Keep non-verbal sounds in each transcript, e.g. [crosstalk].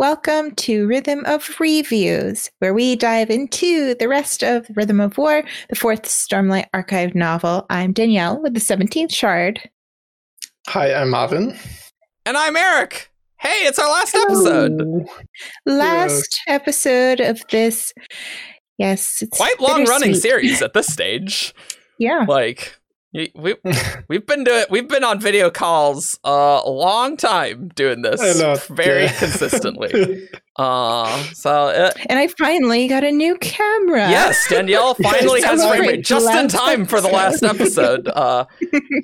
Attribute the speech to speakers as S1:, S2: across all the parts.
S1: Welcome to Rhythm of Reviews, where we dive into the rest of Rhythm of War, the fourth Stormlight Archive novel. I'm Danielle with the 17th Shard.
S2: Hi, I'm Marvin.
S3: And I'm Eric. Hey, it's our last episode.
S2: Hello.
S1: Last episode of this. Yes, it's
S3: Quite long running series at this stage. [laughs]
S1: Yeah.
S3: Like y- we [laughs] we've been doing we've been on video calls uh, a long time doing this [laughs] very
S2: yeah.
S3: consistently. [laughs] Uh so uh,
S1: And I finally got a new camera.
S3: yes, Danielle finally has frame rate just in time for the last
S1: episode.
S3: episode. Uh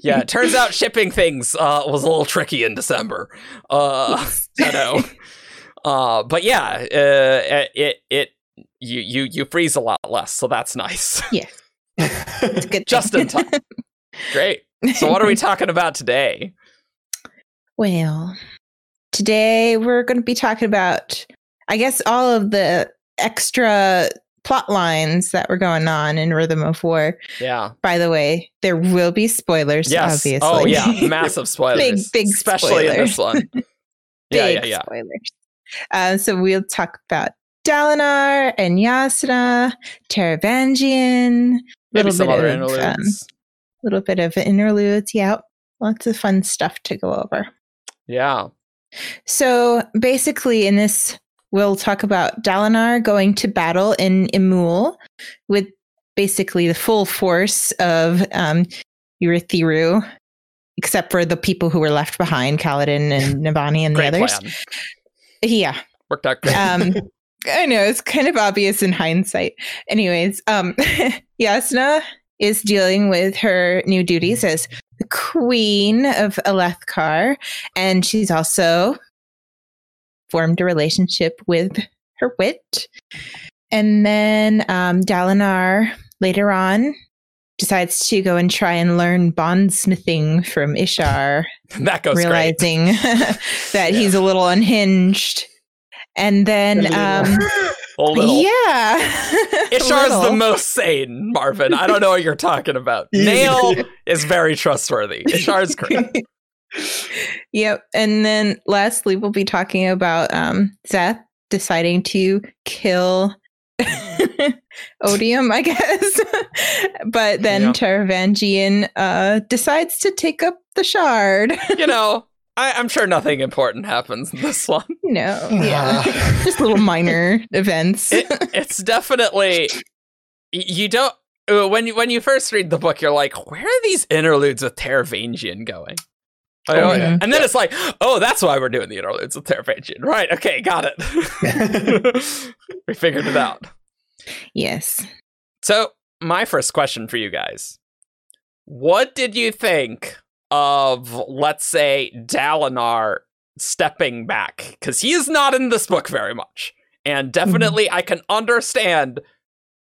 S3: yeah, it turns out shipping things uh was a little tricky in December. Uh you know. Uh but yeah, uh it it you you you freeze a lot less, so that's nice. Yeah.
S1: It's good.
S3: Just in time. Great. So what are we talking about today? [laughs]
S1: Well, today we're going to be talking about, I guess, all of the extra plot lines that were going on in Rhythm of War.
S3: Yeah.
S1: By the way, there will be spoilers,
S3: Yes.
S1: obviously.
S3: Oh yeah, [laughs] massive spoilers.
S1: Big, big
S3: especially in this one. [laughs] yeah,
S1: Big
S3: yeah, yeah.
S1: spoilers. Uh, so we'll talk about Dalinar and Jasnah, Taravangian,
S3: Maybe
S1: little
S3: some
S1: bit
S3: other
S1: of, um,
S3: interludes.
S1: Little bit of interludes. Yeah, lots of fun stuff to go over.
S3: yeah.
S1: So basically, in this, we'll talk about Dalinar going to battle in Emul with basically the full force of um, Urithiru, except for the people who were left behind, Kaladin and [laughs] Navani and the others.
S3: plan.
S1: Yeah.
S3: Worked out great.
S1: Um, [laughs] I know it's kind of obvious in hindsight. Anyways, um, [laughs] Jasnah is dealing with her new duties as the queen of Alethkar, and she's also formed a relationship with her wit. And then um, Dalinar later on decides to go and try and learn bondsmithing from Ishar [laughs]
S3: that goes great.
S1: realizing [laughs] that he's a little unhinged. And then, um, [laughs]
S3: A little.
S1: yeah, [laughs]
S3: Ishar's the most sane, Marvin. I don't know what you're talking about. [laughs] Nale is very trustworthy. Ishar's great. [laughs]
S1: Yep. And then lastly, we'll be talking about um, Szeth deciding to kill Odium, I guess. but then
S3: Yeah.
S1: Taravangian uh, decides to take up the shard.
S3: You know, I, I'm sure nothing important happens in this one. [laughs]
S1: no, yeah, [laughs] just little minor events.
S3: It, it's definitely you don't uh, when you when you first read the book, you're like, where are these interludes with Taravangian going?
S2: Oh, yeah.
S3: And then it's like, oh, that's why we're doing the interludes with Taravangian. Right, okay, got it. [laughs] we figured it out.
S1: yes.
S3: So, my first question for you guys. What did you think of, let's say, Dalinar stepping back? Because he is not in this book very much. And definitely, I can understand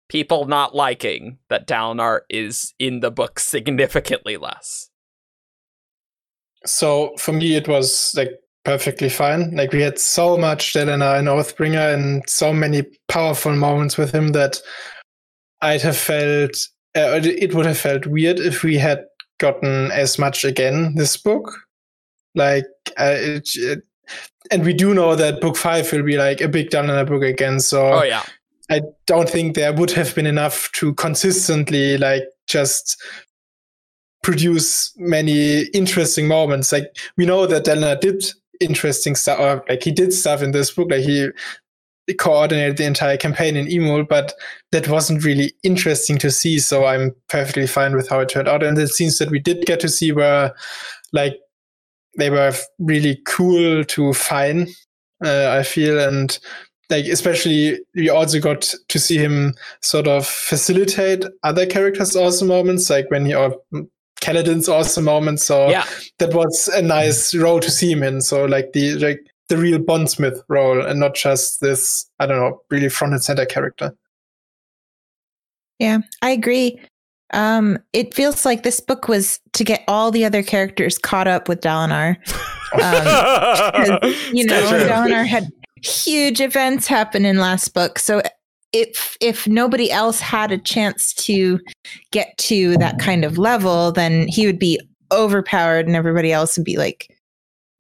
S3: people not liking that Dalinar is in the book significantly less.
S2: so for me, it was like perfectly fine. Like we had so much Dalinar and Oathbringer and so many powerful moments with him that I'd have felt uh, it would have felt weird if we had gotten as much again this book. Like uh, it, it, and we do know that book five will be like a big Dalinar book again. So
S3: Oh, yeah.
S2: I don't think there would have been enough to consistently like just produce many interesting moments. Like we know that Dalinar did interesting stuff, or like he did stuff in this book, like he coordinated the entire campaign in Emul, but that wasn't really interesting to see. So I'm perfectly fine with how it turned out. And the scenes that we did get to see were like they were really cool to find. Uh, I feel and like especially we also got to see him sort of facilitate other characters' awesome moments, like when he or Kaladin's awesome moments. So
S3: Yeah.
S2: that was a nice role to see him in. So like the like the real bondsmith role, and not just this I don't know really front and center character.
S1: Yeah, I agree. Um, it feels like this book was to get all the other characters caught up with Dalinar. Um, [laughs] You know,
S3: kinda.
S1: Dalinar had huge events happen in last book, so if if nobody else had a chance to get to that kind of level, then he would be overpowered, and everybody else would be like,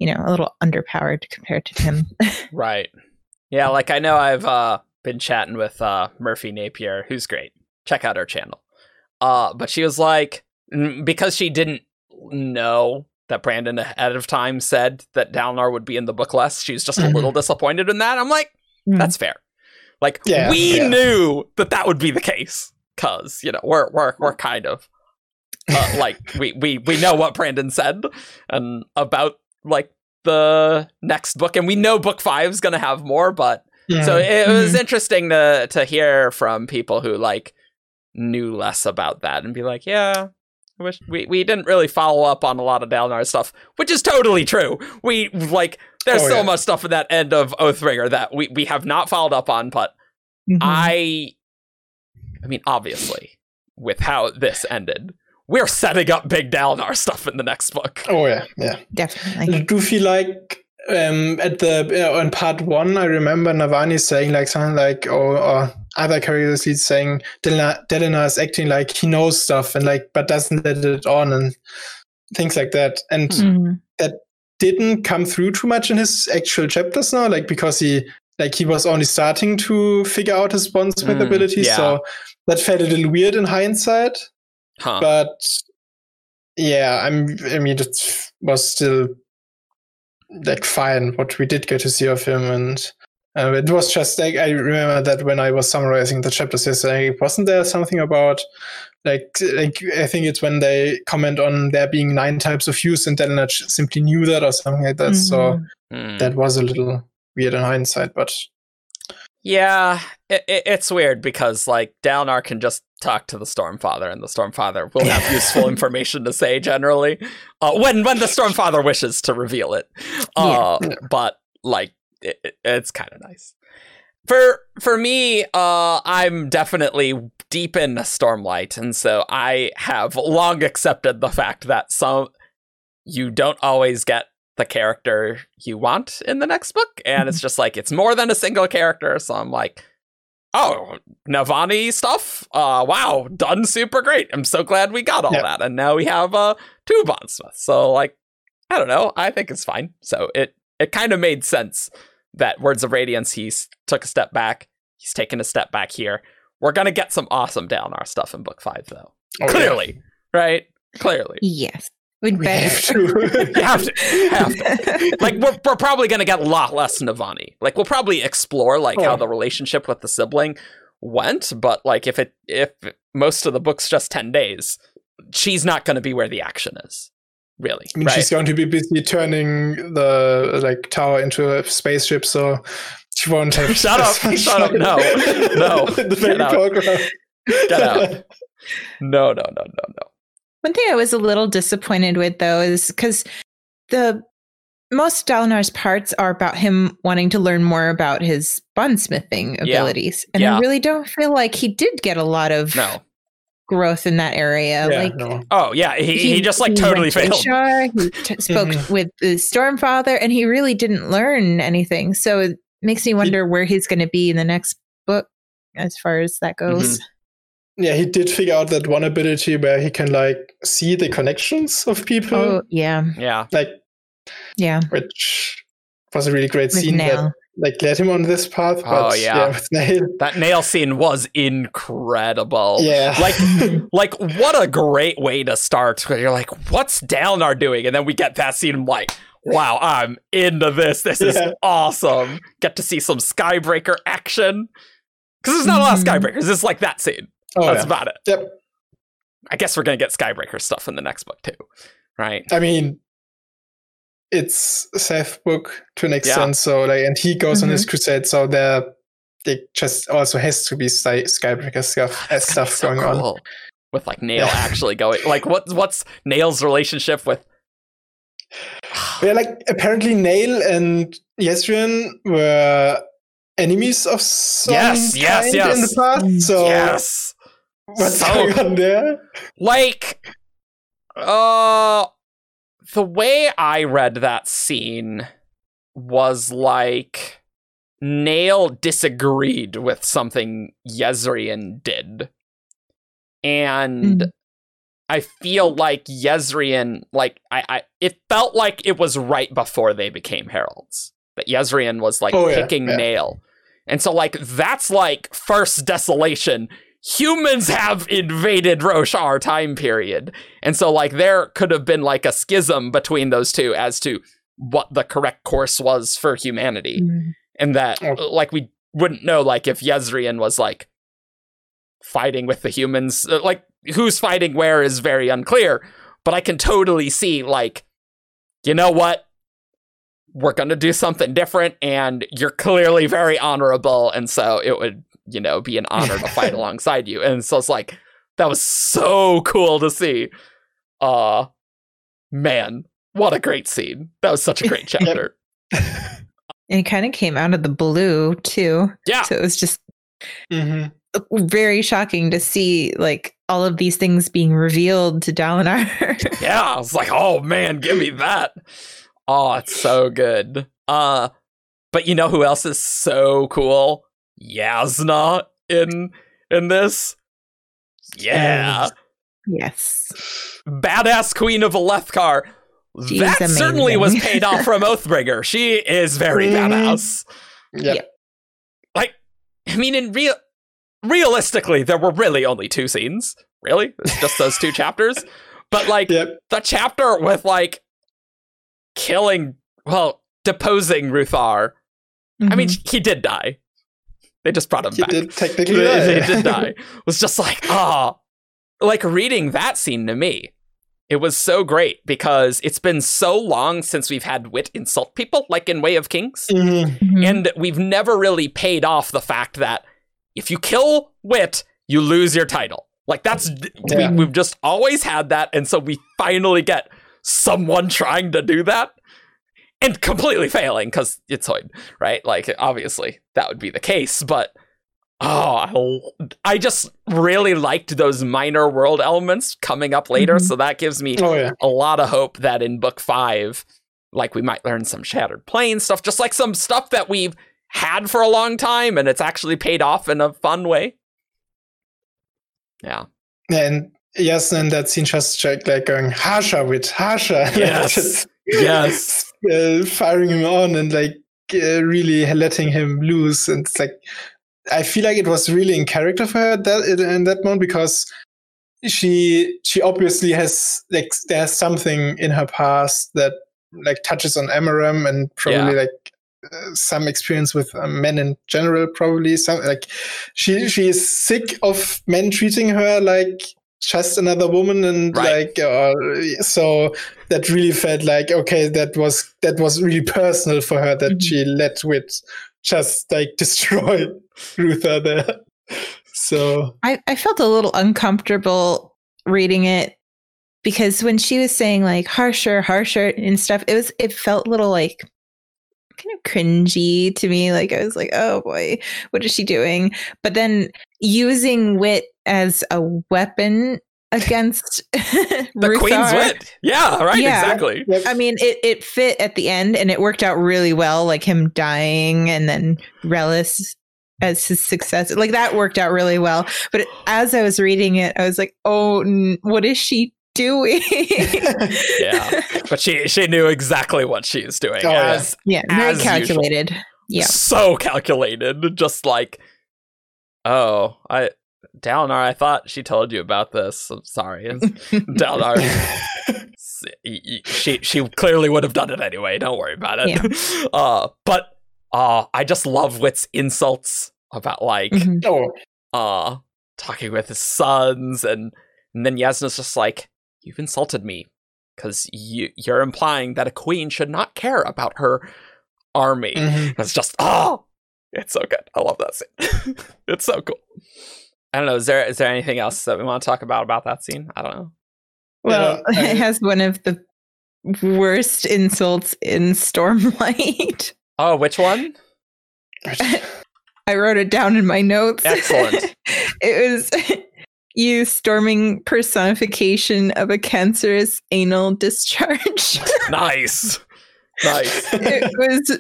S1: you know, a little underpowered compared to him. [laughs]
S3: Right. Yeah, like I know I've uh, been chatting with uh, Merphy Napier, who's great. Check out her channel. Uh, but she was like, because she didn't know that Brandon ahead of time said that Dalinar would be in the book less, she's just a little disappointed in that. I'm like,
S1: Mm.
S3: that's fair. Like
S2: Yeah,
S3: we
S2: yeah.
S3: knew that that would be the case because you know we're we're we're kind of uh, like we we we know what Brandon said and about like the next book, and we know book five is gonna have more, but so
S2: Mm.
S3: it was interesting to to hear from people who like knew less about that and be like, yeah. I wish we, we didn't really follow up on a lot of Dalinar stuff, which is totally true. We like there's
S2: Oh,
S3: so
S2: yeah.
S3: much stuff at that end of Oathbringer that we, we have not followed up on, but
S1: Mhm.
S3: I I mean, obviously, with how this ended, we're setting up big Dalinar stuff in the next book.
S2: oh yeah, yeah.
S1: definitely.
S2: I do feel like um, at the uh, on part one, I remember Navani saying like something like, or, or other characters lead saying Dalinar, Dalinar is acting like he knows stuff and like, but doesn't let it on and things like that. And
S1: Mhm.
S2: didn't come through too much in his actual chapters now, like because he like he was only starting to figure out his bonds with
S3: Mm,
S2: abilities,
S3: yeah.
S2: so that felt a little weird in hindsight.
S3: Huh.
S2: But yeah, I'm. I mean, it was still like fine what we did get to see of him, and uh, it was just like I remember that when I was summarizing the chapters yesterday, wasn't there something about like like I think it's when they comment on there being nine types of use, and Dalinar j- simply knew that or something like that. So
S1: Mhm.
S3: Hmm.
S2: that was a little weird in hindsight, but
S3: Yeah, it, it, it's weird because like Dalinar can just talk to the Stormfather, and the Stormfather will have [laughs] useful information to say generally uh, when when the Stormfather wishes to reveal it. Uh,
S2: Yeah.
S3: But like, it, it- it's kind of nice. For for me, uh, I'm definitely deep in Stormlight, and so I have long accepted the fact that some you don't always get the character you want in the next book and it's just like it's more than a single character so i'm like oh navani stuff? Uh wow done super great. I'm so glad we got all
S2: Yeah.
S3: that and now we have uh two bondsmiths so like i don't know i think it's fine. So it it kind of made sense that words of radiance he's took a step back he's taken a step back here. We're gonna get some awesome Dalinar stuff in book five though.
S2: Oh, yeah.
S3: clearly right? Clearly.
S1: Yes. We'd [laughs]
S2: we have to.
S3: Have to. Have to. like we're, we're probably going to get a lot less Navani. Like we'll probably explore like how
S2: Oh.
S3: the relationship with the sibling went, but like if it if most of the book's just 10 days, she's not going to be where the action is. Really.
S2: I mean,
S3: right?
S2: she's going to be busy turning the like tower into a spaceship, so she won't have. [laughs]
S3: Shut up, [laughs] shut up, no, no,
S2: the
S3: get out.
S2: program.
S3: Get out. no, no, no, no, no.
S1: One thing I was a little disappointed with though is because the most Dalinar's parts are about him wanting to learn more about his bondsmithing
S3: Yeah.
S1: abilities. And
S3: Yeah.
S1: I really don't feel like he did get a lot of
S3: No.
S1: growth in that area.
S2: Yeah,
S1: like
S2: no.
S3: Oh, yeah, he, he, just like
S1: he
S3: totally
S1: went to
S3: failed.
S1: Ishar, he [laughs] t- spoke
S2: Mhm.
S1: with the Stormfather, and he really didn't learn anything. So it makes me wonder where he's going to be in the next book as far as that goes.
S2: Yeah, he did figure out that one ability where he can like see the connections of people,
S1: Oh, yeah.
S3: Yeah.
S2: like
S1: Yeah.
S2: which was a really great
S1: With
S2: scene that like led him on this path.
S3: Oh,
S2: But,
S3: yeah.
S2: with Nale,
S3: That Nale scene was incredible.
S2: yeah, [laughs]
S3: Like, [laughs] like what a great way to start. Where you're like, what's Dalinar doing? And then we get that scene. Like, wow, I'm into this. This is
S2: Yeah.
S3: awesome. Get to see some Skybreaker action. Because there's not a lot of
S1: Mhm.
S3: Skybreakers. It's like that scene.
S2: Oh,
S3: That's
S2: yeah.
S3: about it.
S2: Yep.
S3: I guess we're gonna get Skybreaker stuff in the next book too, right?
S2: I mean, it's Szeth book to an
S3: Yeah.
S2: extent. So like, and he goes on
S1: Mhm.
S2: his crusade. So there, it just also has to be Sky, Skybreaker stuff,
S3: gonna be
S2: stuff
S3: so
S2: going on.
S3: With like Nale
S2: Yeah.
S3: actually going like what's what's Nale's relationship with
S2: Yeah, [sighs] like apparently Nale and Yesrian were enemies of some
S3: Yes, yes,
S2: kind
S3: yes.
S2: in the past. So
S3: yes.
S2: What's
S3: So
S2: going on there?
S3: like uh the way i read that scene was like Nale disagreed with something yezrian did and
S1: Mhm.
S3: i feel like yezrian like I, I it felt like it was right before they became heralds that yezrian was like
S2: Oh, yeah,
S3: picking
S2: yeah.
S3: Nale And so, like, that's like first desolation. Humans have invaded Roshar time period. And so, like, there could have been like a schism between those two as to what the correct course was for humanity.
S1: Mm.
S3: And that, like, we wouldn't know, like, if Yezrian was like fighting with the humans. Uh, Like, who's fighting where is very unclear. But I can totally see, like, you know what? We're going to do something different, and you're clearly very honorable. And so it would, you know, be an honor to fight [laughs] alongside you. And so it's like, that was so cool to see. Uh, man, what a great scene. That was such a great [laughs] chapter.
S1: And it kind of came out of the blue too.
S3: Yeah.
S1: So it was just
S2: hmm
S1: very shocking to see like all of these things being revealed to Dalinar. [laughs]
S3: yeah, I was like, oh man, give me that. Oh, it's so good. Uh, but you know who else is so cool? Jasnah in in this. Yeah,
S1: yes.
S3: badass queen of Alethkar.
S1: She's
S3: that certainly was paid off from [laughs] Oathbringer. She is very
S2: Mhm.
S3: badass.
S2: Yep.
S1: Yeah.
S3: Like, I mean, in real, realistically, there were really only two scenes. Really, it's just those two chapters. But like,
S2: Yep.
S3: the chapter with like killing, well, deposing Ruthar. I mean,
S1: Mhm.
S3: he did die. They just brought him
S2: He
S3: back.
S2: did technically
S3: He,
S2: die.
S3: he did [laughs] die. Was just like, ah, like reading that scene to me. It was so great because it's been so long since we've had wit insult people, like in Way of Kings.
S2: Mhm.
S1: Mhm.
S3: And we've never really paid off the fact that if you kill Wit, you lose your title. Like that's
S2: Yeah.
S3: we, we've just always had that, and so we finally get someone trying to do that and completely failing because it's Hoid, right? Like obviously that would be the case, but oh, I just really liked those minor world elements coming up later,
S1: Mhm.
S3: so that gives me
S2: Oh yeah.
S3: a lot of hope that in book five, like we might learn some shattered plane stuff, just like some stuff that we've had for a long time and it's actually paid off in a fun way. Yeah.
S2: And yes, and that scene just like, going harsher with harsher. [laughs]
S3: Yes. Yes.
S2: Uh, firing him on and like uh, really letting him loose. And it's like, I feel like it was really in character for her that in that moment because she she obviously has like there's something in her past that like touches on Amaram and probably like uh, some experience with uh, men in general probably some like she she is sick of men treating her like just another woman and
S3: Right.
S2: like uh, so that really felt like okay that was that was really personal for her that
S1: Mhm.
S2: she let with just like [laughs] destroy Ruthar there so
S1: I, I felt a little uncomfortable reading it because when she was saying like harsher, harsher and stuff, it was it felt a little like kind of cringy to me. Like I was like, oh boy, what is she doing? But then using wit as a weapon against [laughs]
S3: The Queen's wit. Yeah, right,
S1: Yeah.
S3: exactly.
S1: I mean, it, it fit at the end and it worked out really well, like him dying and then Relis as his successor. Like that worked out really well. But as I was reading it, I was like, oh, n- what is she doing? [laughs]
S3: Yeah. But she she knew exactly what she was doing.
S2: Oh, yeah.
S3: as
S1: yeah, very
S3: As usual.
S1: calculated. Yeah.
S3: so calculated. Just like, oh, I Dalinar, I thought she told you about this. I'm sorry. [laughs] Dalinar, [laughs] s- y- y- she she clearly would have done it anyway. Don't worry about it. Uh, but uh, I just love Wit's insults about like
S1: Mhm.
S2: oh
S3: uh talking with his sons and and then Jasnah's just like you've insulted me because you you're implying that a queen should not care about her army.
S2: Mhm.
S3: it's just oh it's so good. I love that scene. [laughs] It's so cool. I don't know. Is there is there anything else that we want to talk about about that scene? I don't know.
S1: Well,
S2: Yeah, [laughs] I-
S1: it has one of the worst insults in Stormlight. [laughs]
S3: oh which one?
S1: I wrote it down in my notes.
S3: Excellent.
S1: it was you storming personification of a cancerous anal discharge. [laughs]
S3: nice. Nice.
S1: It was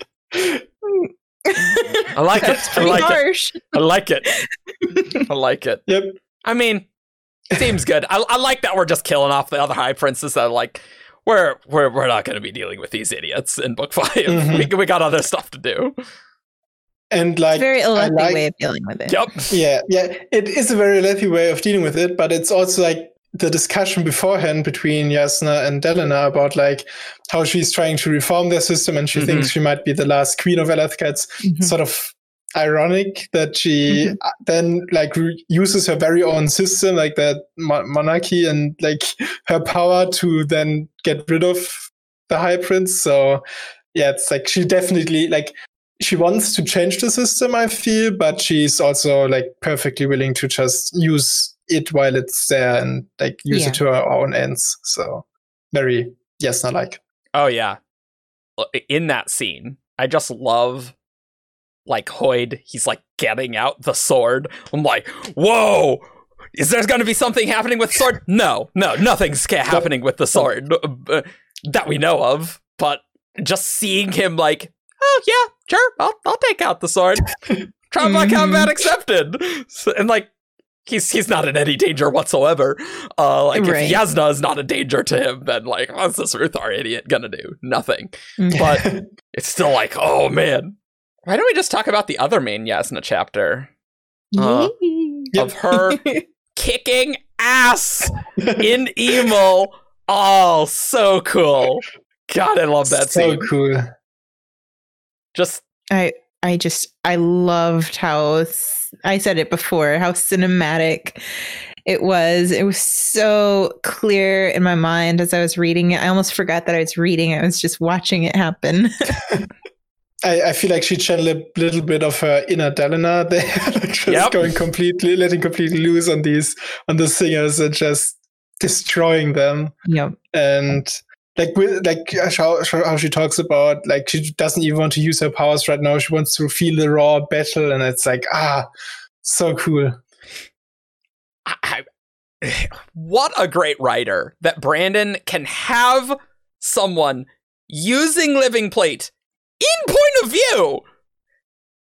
S3: i like it. I
S1: pretty
S3: like it. i like it. I like it.
S2: Yep.
S3: I mean, it seems good. I, I like that we're just killing off the other high princes that are like we're we're we're not going to be dealing with these idiots in book 5
S2: Mhm.
S3: We we got other stuff to do.
S2: And like,
S1: It's a very Alethi
S2: like-
S1: way of dealing with it.
S3: Yep.
S2: yeah, yeah, it is a very Alethi way of dealing with it, but it's also like the discussion beforehand between Jasnah and Dalinar about like how she's trying to reform their system and she
S3: Mhm.
S2: thinks she might be the last queen of Alethkar. It's
S1: Mhm.
S2: sort of ironic that she
S1: Mhm.
S2: uh, then like re- uses her very own system, like that mo- monarchy and like her power to then get rid of the High Prince. So yeah, it's like she definitely like she wants to change the system, I feel, but she's also like perfectly willing to just use it while it's there and like use
S1: Yeah.
S2: it to her own ends. So very yes, not like.
S3: Oh yeah. In that scene, I just love like Hoid, he's like getting out the sword. I'm like, whoa! Is there going to be something happening with sword? [laughs] No, no, nothing's ca- happening with the sword uh, that we know of. But just seeing him like, oh yeah, sure, I'll I'll take out the sword. Trial by
S1: Mhm.
S3: combat accepted. So- and like, he's he's not in any danger whatsoever. Uh, like
S1: Right.
S3: if Jasnah is not a danger to him, then like, what's this Ruthar idiot gonna do? Nothing. But [laughs] it's still like, oh man. Why don't we just talk about the other main Jasnah chapter uh, of her [laughs] kicking ass in Emul? [laughs] Oh, so cool. God, I love that
S2: so
S3: scene.
S2: cool.
S3: Just
S1: I I just I loved how I said it before how cinematic it was. It was so clear in my mind as I was reading it. I almost forgot that I was reading. it. I was just watching it happen. [laughs]
S2: I, I feel like she channeled a little bit of her inner Dalinar [laughs] there, like just
S3: Yep.
S2: going completely, letting completely loose on these on the singers and just destroying them.
S1: yep.
S2: And like with like how how she talks about like she doesn't even want to use her powers right now. She wants to feel the raw battle, and it's like ah, so cool.
S3: I, I- [sighs] what a great writer that Brandon can have someone using living plate in point of view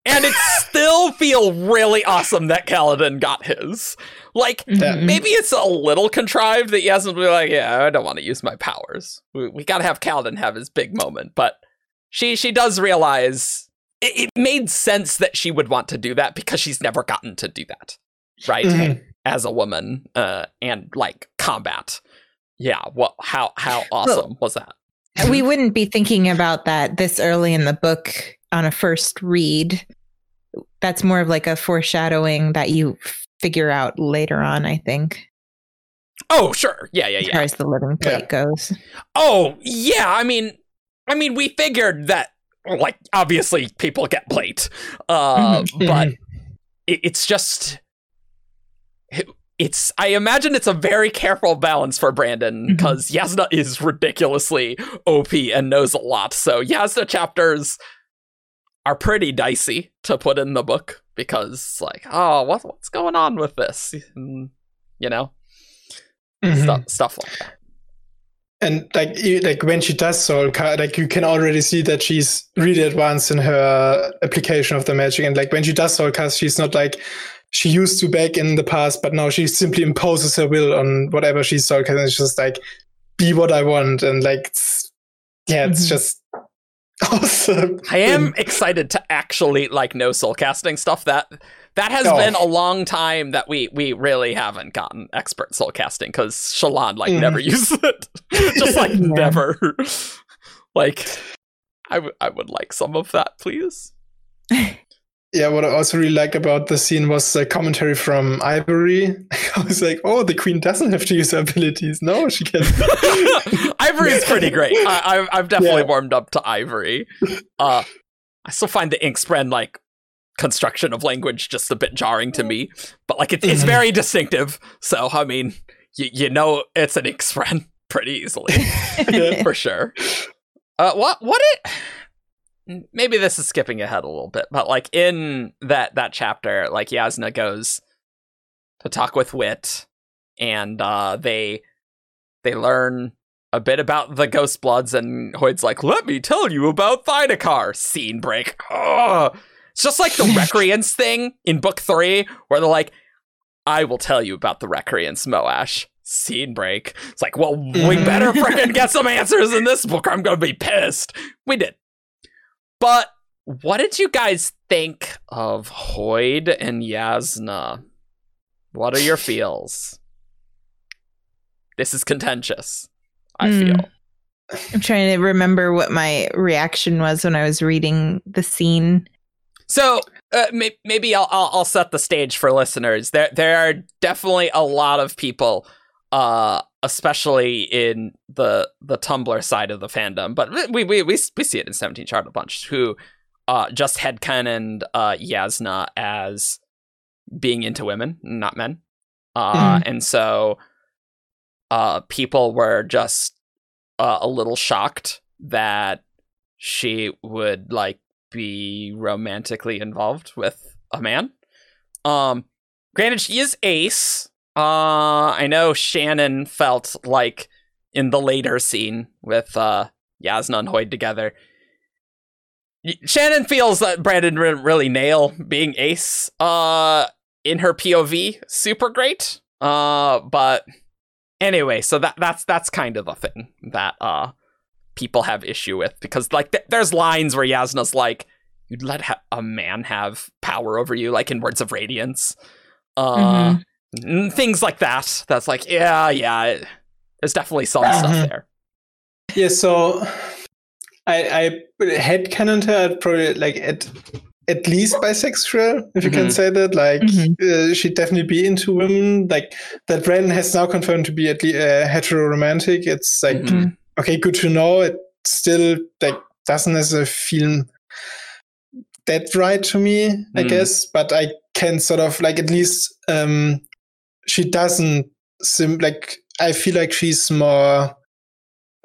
S3: and it still feel really awesome that Kaladin got his. Like
S2: Yeah.
S1: Mhm.
S3: maybe it's a little contrived that Yasmin will be like, yeah, I don't want to use my powers. We, we got to have Kaladin have his big moment, but she she does realize it, it made sense that she would want to do that because she's never gotten to do that, right?
S2: Mhm.
S3: As a woman, uh, and like combat. Yeah, what? How how awesome was that?
S1: we wouldn't be thinking about that this early in the book on a first read. That's more of like a foreshadowing that you figure out later on, I think,
S3: Oh, sure, yeah, yeah,
S1: as far as the living plate goes.
S3: Oh, yeah. I mean, I mean, we figured that, like, obviously people get plate, uh,
S1: Mhm.
S3: but
S2: Mhm.
S3: it, it's just, it- it's. I imagine it's a very careful balance for Brandon because Jasnah is ridiculously OP and knows a lot. So Jasnah chapters are pretty dicey to put in the book because, like, oh, what, what's going on with this? And, you know,
S2: Mhm.
S3: stuff stuff like that.
S2: and like e- like when she does soul ca- like you can already see that she's really advanced in her application of the magic and like when she does cast she's not like she used to back in the past but now she simply imposes her will on whatever she's soul casting it's just like be what i want and like it's, yeah it's
S1: Mhm.
S2: just awesome [laughs]
S3: I am excited to actually like know soul casting stuff. That that has
S2: Oh.
S3: been a long time that we we really haven't gotten expert soul casting because Shallan like
S2: Mhm.
S3: never [laughs] uses it, [laughs] just like
S1: Yeah.
S3: never. like, I w- I would like some of that, please.
S2: Yeah what i also really liked about the scene was the commentary from ivory [laughs] i was like oh the queen doesn't have to use her abilities no she can [laughs]
S3: Ivory is pretty great. I, I've I've definitely
S2: Yeah.
S3: warmed up to Ivory. Uh, I still find the Inkspren like construction of language just a bit jarring to me, but like it's it's
S2: Mhm.
S3: very distinctive. So I mean, you you know it's an Inkspren [laughs] pretty easily
S2: Yeah.
S3: for sure. Uh, what what it? Maybe this is skipping ahead a little bit, but like in that that chapter, like Jasnah goes to talk with Wit, and uh, they they learn a bit about the Ghostbloods, and Hoid's like, "Let me tell you about Thaidakar." Scene break. Ugh. It's just like the [laughs] Recreants thing in Book Three, where they're like, "I will tell you about the Recreants, Moash." Scene break. It's like, well, we
S2: Mhm.
S3: better [laughs] freaking get some answers in this book, or I'm gonna be pissed. We did, but what did you guys think of Hoid and Jasnah? What are your [laughs] feels? This is contentious. I
S1: Hmm.
S3: feel.
S1: I'm trying to remember what my reaction was when I was reading the scene.
S3: So uh, may- maybe I'll, I'll I'll set the stage for listeners. There there are definitely a lot of people, uh, especially in the the Tumblr side of the fandom, but we we we, we see it in Seventeenth Shard a bunch who, uh, just headcanoned uh Jasnah as being into women, not men, uh, and so, uh, people were just uh, a little shocked that she would like be romantically involved with a man. Um, granted, she is ace. Uh, I know Shannon felt like in the later scene with uh Jasnah and Hoid together. Shannon feels that Brandon didn't really nail being ace uh in her POV super great. Uh but anyway, so that that's that's kind of the thing that uh people have issue with because like th- there's lines where Jasnah's like you'd let ha- a man have power over you like in words of radiance uh n- things like that that's like yeah yeah it- there's definitely some stuff
S2: Mhm.
S3: there
S2: Yeah, so I I had canon her at probably like at at least bisexual, if you can
S3: Mhm.
S2: say that. Like
S1: Mhm.
S2: uh, she'd definitely be into women. Like that Brandon has now confirmed to be at least uh, hetero-romantic. It's like
S3: Mhm.
S2: okay, good to know. It still like doesn't necessarily feel that right to me, I
S3: Mm.
S2: guess. But I can sort of like at least um she doesn't seem like I feel like she's more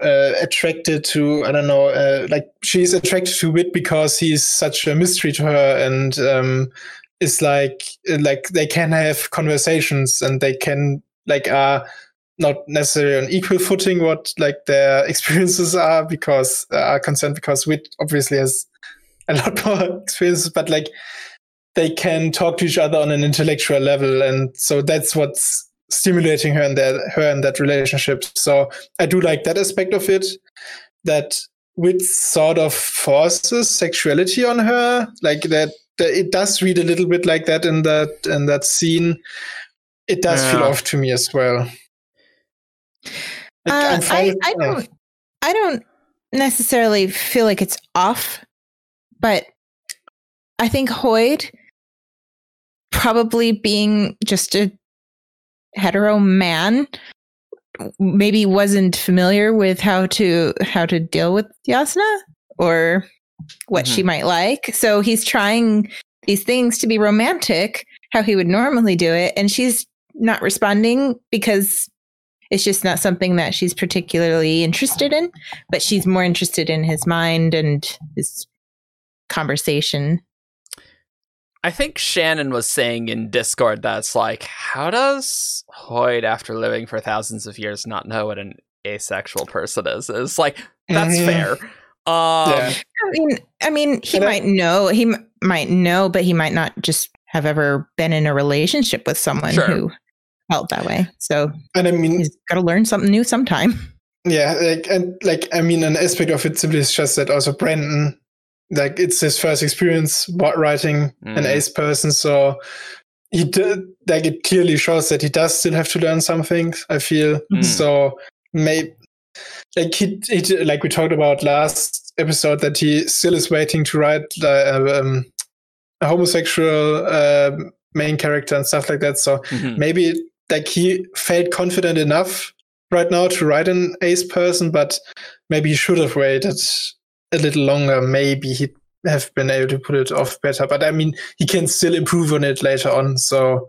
S2: uh, attracted to I don't know uh, like she's attracted to Wit because he's such a mystery to her and um is like like they can have conversations and they can like are not necessarily on equal footing what like their [laughs] experiences are because uh, are concerned because Wit obviously has a lot [laughs] more experiences but like they can talk to each other on an intellectual level and so that's what's stimulating her in that her in that relationship. So i do like that aspect of it that Wit sort of forces sexuality on her like that, that it does read a little bit like that in that in that scene. It does feel off to me as well. Like,
S1: Uh,
S2: I'm
S1: I,
S2: with-
S1: I
S2: yeah.
S1: don't I don't necessarily feel like it's off, but I think Hoid probably being just a hetero man maybe wasn't familiar with how to how to deal with Jasnah or what she mm-hmm. might like. So he's trying these things to be romantic, how he would normally do it, and she's not responding because it's just not something that she's particularly interested in, but she's more interested in his mind and his conversation.
S3: I think Shannon was saying in Discord that's like, how does Hoid, after living for thousands of years, not know what an asexual person is? It's like that's
S2: Mhm.
S3: fair. Um,
S2: Yeah.
S1: I mean, I mean, he
S2: And I-
S1: might know, he m- might know, but he might not just have ever been in a relationship with someone
S3: Sure.
S1: who felt that way. So
S2: and i mean
S1: he's got to learn something new sometime.
S2: Yeah, like and like I mean, an aspect of it simply is just that also Brandon, like it's his first experience writing an
S3: Mm.
S2: ace person, so he did like it clearly shows that he does still have to learn something. I feel
S3: Mm.
S2: so. maybe like he, he like we talked about last episode that he still is waiting to write uh, um, a homosexual uh, main character and stuff like that. So
S3: mhm.
S2: maybe like he felt confident enough right now to write an ace person, but maybe he should have waited a little longer. Maybe he'd have been able to put it off better. But I mean, he can still improve on it later on. So,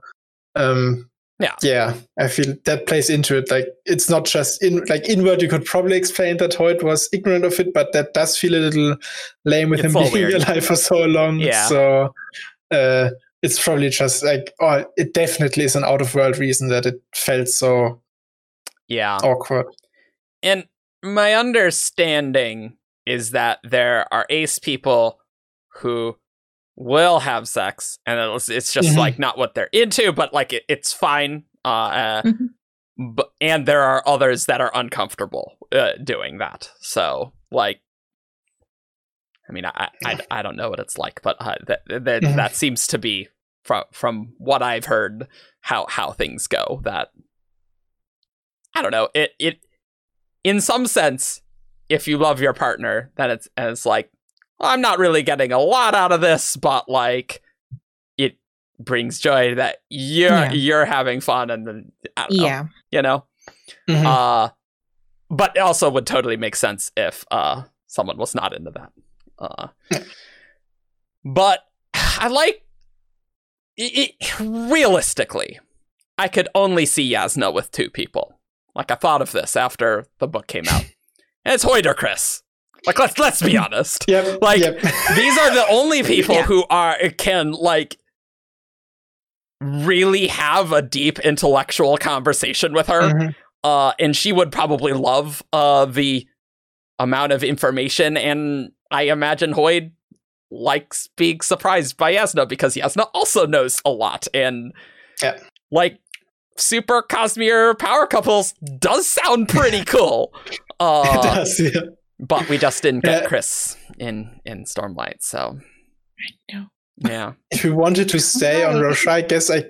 S2: um,
S3: Yeah.
S2: yeah, I feel that plays into it. Like it's not just in like inward. You could probably explain that Hoid was ignorant of it, but that does feel a little lame with
S3: It's
S2: him being
S3: weird.
S2: alive for so long.
S3: Yeah.
S2: So, uh, it's probably just like, oh, it definitely is an out of world reason that it felt so
S3: yeah.
S2: awkward.
S3: And my understanding is that there are ace people who will have sex, and it's, it's just
S2: Mhm.
S3: like not what they're into, but like it, it's fine. Uh, uh
S1: Mhm.
S3: but and there are others that are uncomfortable uh, doing that. So like, i mean, I I, I don't know what it's like, but uh, that that, that seems to be from from what I've heard how how things go. That I don't know. It it in some sense, if you love your partner, then it's and it's like well, I'm not really getting a lot out of this, but like it brings joy that you're
S1: Yeah.
S3: you're having fun, and then don't know,
S1: Yeah.
S3: you know.
S2: Mhm.
S3: Uh, but it also would totally make sense if uh someone was not into that. Uh, but I like it, it, realistically, I could only see Jasnah with two people. Like I thought of this after the book came out, and it's Hoid or Chris. Like let's let's be honest. [laughs]
S2: yep.
S3: like,
S2: yep. [laughs]
S3: These are the only [laughs] people
S1: Yeah.
S3: who are can like really have a deep intellectual conversation with her
S2: Mhm.
S3: uh, and she would probably love uh, the amount of information. And I imagine Hoid likes being surprised by Jasnah because Jasnah also knows a lot. And
S2: Yeah.
S3: like super Cosmere power couples does sound pretty cool.
S2: It
S3: Uh,
S2: does, yeah.
S3: but we just didn't get
S2: Yeah.
S3: Chris in in Stormlight, so
S1: know.
S3: yeah. [laughs]
S2: If we wanted to stay on [laughs] Roshar, I guess I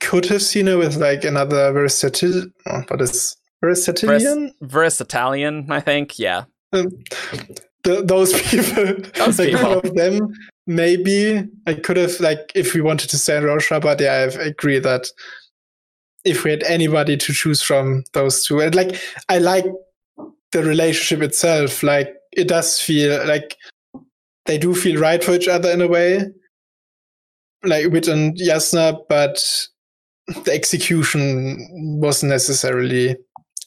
S2: could have seen her with like another versatil. Oh, what is versatilian?
S3: Versatilian, I think. Yeah.
S2: Um, th- those [laughs] people,
S3: Those
S2: like
S3: people.
S2: one of them, maybe I could have like if we wanted to stay in Roshar, but yeah, I agree that if we had anybody to choose from those two, and like I like the relationship itself, like it does feel like they do feel right for each other in a way, like Wit and Jasnah, but the execution wasn't necessarily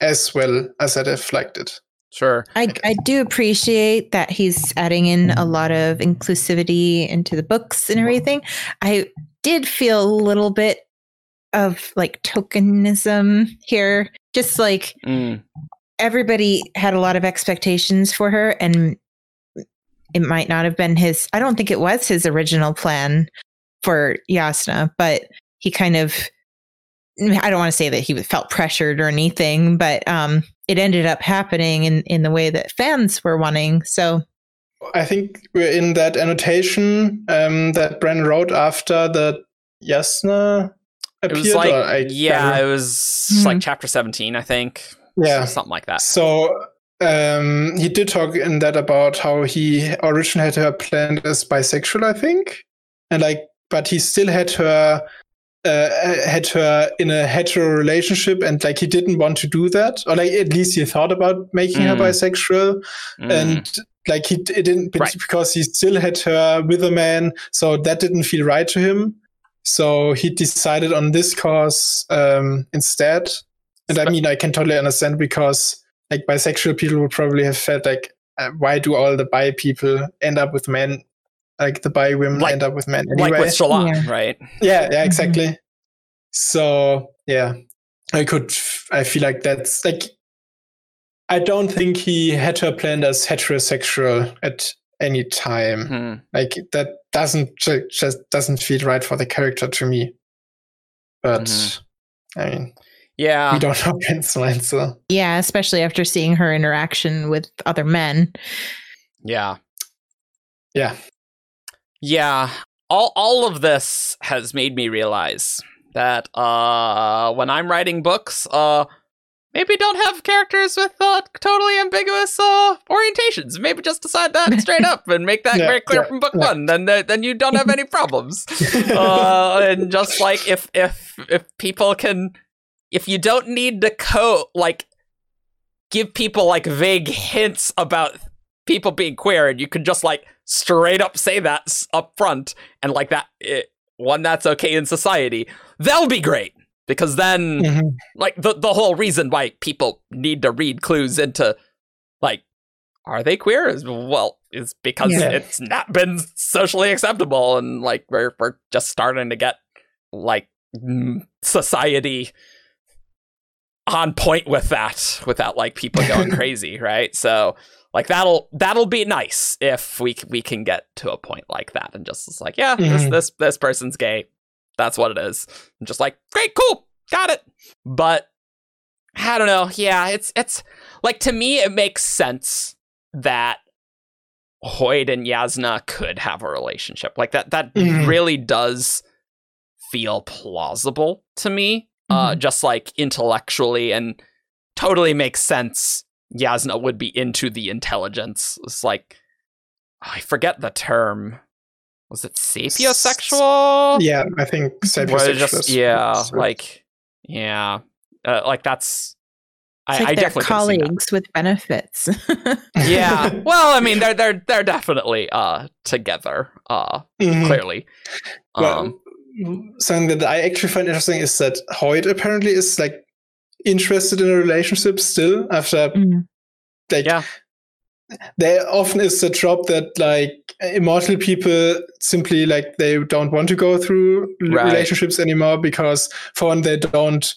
S2: as well as I'd have liked it.
S3: Sure.
S1: I, I do appreciate that he's adding in a lot of inclusivity into the books and everything. I did feel a little bit of like tokenism here. Just like
S3: Mm,
S1: everybody had a lot of expectations for her, and it might not have been his. I don't think it was his original plan for Jasnah, but he kind of. I don't want to say that he felt pressured or anything, but um, it ended up happening in, in the way that fans were wanting. So
S2: I think we're in that annotation um, that Bren wrote after the Jasnah
S3: it was like
S2: I-
S3: yeah, it was
S1: Mhm.
S3: like chapter seventeen, I think.
S2: Yeah.
S3: something like that.
S2: So um, he did talk in that about how he originally had her planned as bisexual, I think, and like, but he still had her. Uh, had her in a hetero relationship and like he didn't want to do that or like at least he thought about making her
S3: Mm.
S2: bisexual
S3: Mm.
S2: and like he it didn't
S3: Right.
S2: because he still had her with a man so that didn't feel right to him so he decided on this course um instead and i mean i can totally understand because like bisexual people would probably have felt like uh, why do all the bi people end up with men like the bi women
S3: Like-
S2: end up with men anyway
S3: like with Shallan,
S1: Yeah.
S3: right?
S2: yeah yeah
S1: Mhm.
S2: exactly so yeah i could i feel like that's like i don't think he had her planned as heterosexual at any time
S3: Hmm.
S2: like that doesn't just doesn't feel right for the character to me but
S3: Mhm.
S2: i mean
S3: Yeah.
S2: we don't [laughs] know Ben's mind
S1: yeah, especially after seeing her interaction with other men.
S3: Yeah.
S2: yeah
S3: Yeah. All all of this has made me realize that uh when I'm writing books, uh maybe don't have characters with uh, totally ambiguous uh orientations. Maybe just decide that [laughs] straight up and make that
S2: Yeah,
S3: very clear
S2: yeah,
S3: from book
S2: yeah.
S3: one. Then then you don't have any problems. [laughs] uh, and just like if if if people can if you don't need to co like give people like vague hints about people being queer and you can just like straight up say that up front and like that it, one that's okay in society that'll be great because then
S2: Mhm.
S3: like the the whole reason why people need to read clues into like are they queer is well is because
S2: Yeah.
S3: it's not been socially acceptable and like we're we're just starting to get like society on point with that without like people going [laughs] crazy right so like that'll that'll be nice if we we can get to a point like that and just it's like yeah this
S2: Mhm.
S3: this this person's gay that's what it is and just like great cool got it but i don't know yeah it's it's like to me it makes sense that Hoid and Jasnah could have a relationship. Like that that
S2: Mhm.
S3: really does feel plausible to me. Uh
S1: Mhm.
S3: just like intellectually and totally makes sense. Jasnah would be into the intelligence. It's like I forget the term. Was it sapiosexual?
S2: Yeah, I think sapiosexual
S3: just yeah, like yeah, uh, like that's.
S1: It's
S3: I,
S1: like
S3: I
S1: they're
S3: definitely could see that.
S1: colleagues with benefits.
S3: Yeah, [laughs] well, I mean, they're they're they're definitely uh together, uh
S2: Mhm.
S3: clearly.
S2: Well,
S3: Um,
S2: something that I actually find interesting is that Hoid apparently is like interested in a relationship still after
S1: Mm.
S2: like
S3: Yeah.
S2: there often is a trope that like immortal people simply like they don't want to go through
S3: Right.
S2: relationships anymore because for one they don't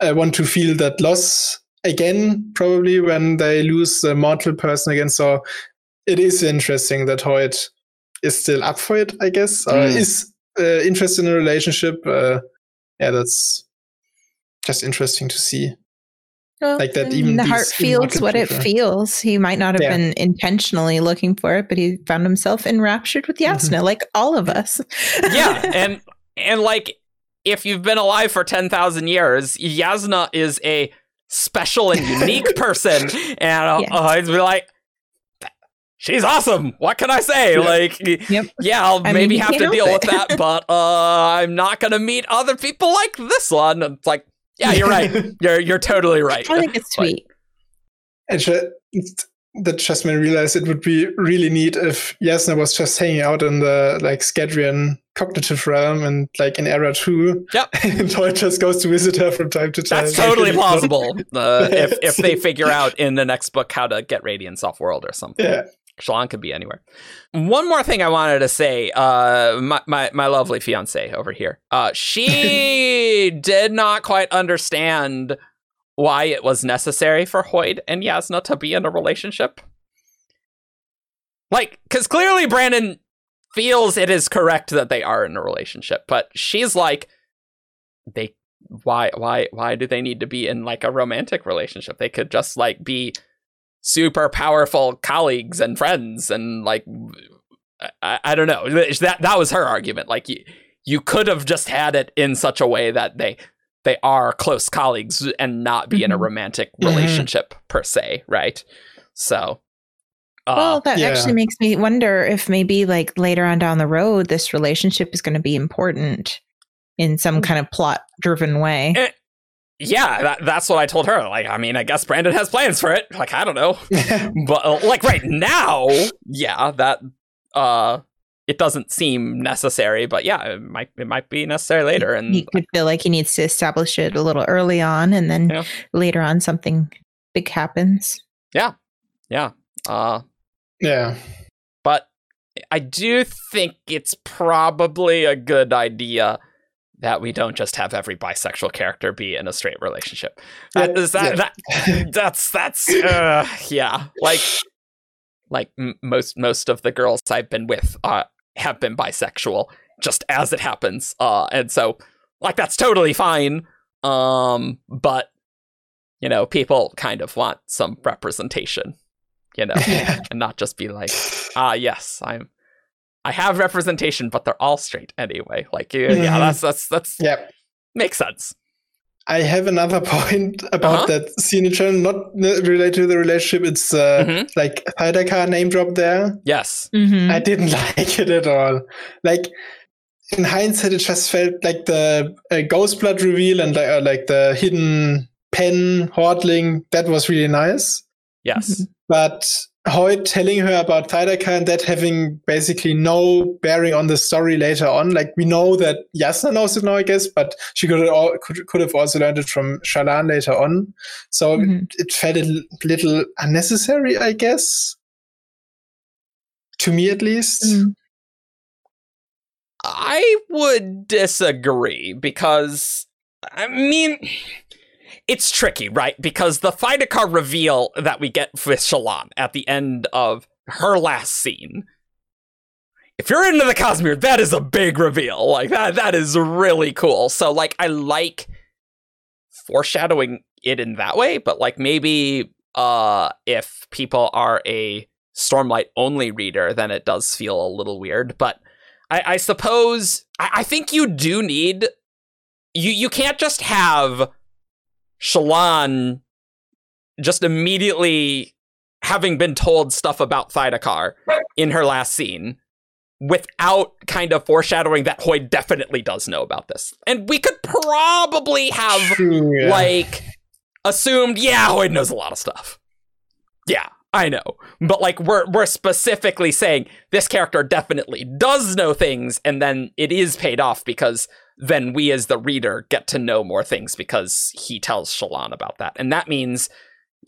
S2: uh, want to feel that loss again probably when they lose the mortal person again so it is interesting that Hoid is still up for it i guess or
S3: Mm.
S2: is uh, interested in a relationship uh, yeah that's just interesting to see
S1: Well,
S2: Like that even
S1: the heart feels what it feels. He might not have
S2: Yeah.
S1: been intentionally looking for it, but he found himself enraptured with
S2: Mm-hmm.
S1: Jasnah, like all of us.
S3: yeah, [laughs] and and like if you've been alive for ten thousand years, Jasnah is a special and unique [laughs] person, and I'll,
S1: Yes.
S3: I'll always be like. She's awesome. What can I say?
S2: Yeah.
S3: Like,
S1: Yep.
S3: yeah, I'll
S1: I
S3: maybe
S1: you
S3: have to deal
S1: it.
S3: with that, but uh, I'm not gonna meet other people like this one. It's like, yeah, you're right. [laughs] You're you're totally right.
S1: I think it's sweet.
S2: And ju- that just made me realize it would be really neat if Jasnah was just hanging out in the like Scadrian cognitive realm and like in Era 2.
S3: Yep. [laughs]
S2: And Hoid just goes to visit her from time to time.
S3: That's totally [laughs] plausible. Uh, if if they figure out in the next book how to get Radiance off world or something.
S2: Yeah.
S3: Shallan could be anywhere. One more thing I wanted to say, uh, my, my, my lovely fiance over here, uh, she [laughs] did not quite understand why it was necessary for Hoid and Jasnah to be in a relationship. Like, because clearly Brandon feels it is correct that they are in a relationship, but she's like, they why why why do they need to be in like a romantic relationship? They could just like be super powerful colleagues and friends and like I, I don't know that that was her argument like you, you could have just had it in such a way that they they are close colleagues and not be in a
S1: Mhm.
S3: romantic
S2: Mhm.
S3: relationship per se right so uh,
S1: well, that
S2: yeah.
S1: actually makes me wonder if maybe like later on down the road, this relationship is going to be important in some kind of plot driven way.
S3: Eh, yeah that, that's what i told her like i mean i guess brandon has plans for it like i don't know [laughs] but uh, like right now yeah that uh it doesn't seem necessary but yeah it might it might be necessary later and
S1: he could feel like he needs to establish it a little early on, and then
S3: Yeah.
S1: later on something big happens.
S3: Yeah, yeah uh
S2: yeah.
S3: but i do think it's probably a good idea that we don't just have every bisexual character be in a straight relationship. That,
S2: Yeah,
S3: is that, that [laughs] that's that's [laughs] uh, yeah like like m- most most of the girls i've been with uh have been bisexual just as it happens uh and so like that's totally fine um but you know people kind of want some representation you know [laughs] and not just be like ah yes i'm i have representation but they're all straight anyway like yeah, yeah
S2: Mhm.
S3: that's that's that's
S2: yeah.
S3: makes sense
S2: I have another [laughs] point about
S3: Uh-huh.
S2: that scene in general, not related to the relationship. It's uh,
S3: Mhm.
S2: like Thaidakar name drop there.
S3: yes
S1: Mhm.
S2: I didn't [laughs] like it at all. Like in hindsight, it just felt like the uh, Ghostblood reveal and like, uh, like the hidden pen hordling. That was really nice.
S3: yes
S1: Mhm.
S2: But Hoid telling her about Thaidakar and that having basically no bearing on the story later on. Like we know that Jasnah knows it now, I guess, but she could have, al- could, could have also learned it from Shallan later on. So
S1: Mhm.
S2: it felt a little unnecessary, I guess. To me, at least.
S1: Mhm.
S3: I would disagree because I mean it's tricky, right? Because the Thaidakar reveal that we get with Shallan at the end of her last scene. If you're into the Cosmere, that is a big reveal. Like that that is really cool. So like I like foreshadowing it in that way, but like maybe uh if people are a Stormlight only reader, then it does feel a little weird. But I, I suppose I, I think you do need you you can't just have Shallan just immediately having been told stuff about Thaidakar in her last scene without kind of foreshadowing that Hoid definitely does know about this. And we could probably have
S2: yeah.
S3: like assumed, yeah, Hoid knows a lot of stuff. Yeah, I know. But like we're we're specifically saying this character definitely does know things and then it is paid off because then we as the reader get to know more things because he tells Shallan about that. And that means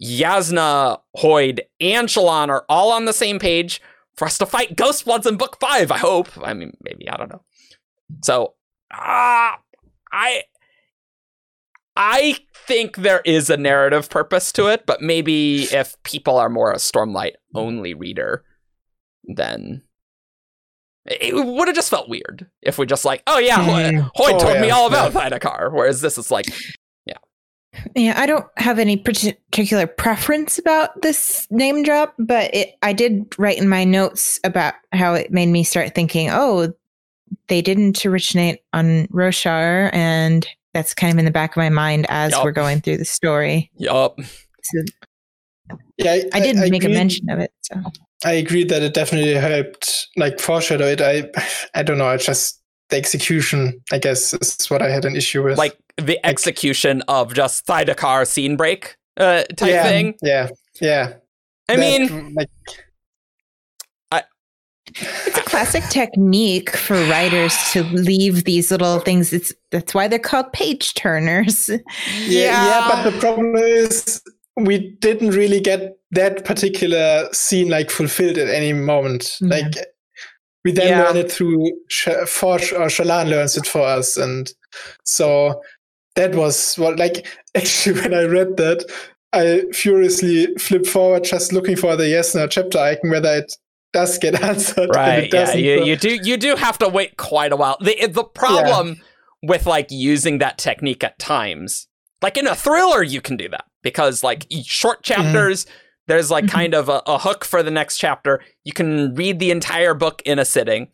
S3: Jasnah, Hoid, and Shallan are all on the same page for us to fight Ghostbloods in book five, I hope. I mean, maybe, I don't know. So, ah, I. I think there is a narrative purpose to it, but maybe if people are more a Stormlight only reader, then it would have just felt weird if we just like, oh yeah, Hoid,
S2: Mm.
S3: Hoid
S2: Oh,
S3: told me all about
S2: yeah.
S3: Thaidakar, whereas this is like,
S1: yeah. Yeah, I don't have any particular preference about this name drop, but it, I did write in my notes about how it made me start thinking, oh, they didn't originate on Roshar, and that's kind of in the back of my mind as
S3: Yup.
S1: we're going through the story.
S3: yup,
S1: So
S2: yeah, I,
S1: I did make a mention of it. So
S2: I agree that it definitely helped, like foreshadow it. I, I don't know. I just the execution, I guess, is what I had an issue with.
S3: like the execution of just Thaidakar scene break uh, type
S2: yeah,
S3: thing.
S2: Yeah, yeah.
S3: I
S2: That,
S3: mean,
S2: like,
S1: it's a classic technique for writers to leave these little things. It's that's why they're called page turners. [laughs]
S2: yeah, yeah, but the problem is we didn't really get that particular scene like fulfilled at any moment.
S1: Yeah.
S2: Like we then
S3: Yeah.
S2: learn it through Sh- Forge or Shallan learns it for us, and so that was what. Like [laughs] actually, when I read that, I furiously flipped forward, just looking for the Jasnah chapter icon, whether it does get answered.
S3: right yeah you, you do you do have to wait quite a while the the problem with like using that technique at times like in a thriller you can do that because like short chapters there's like
S1: Mhm.
S3: kind of a, a hook for the next chapter you can read the entire book in a sitting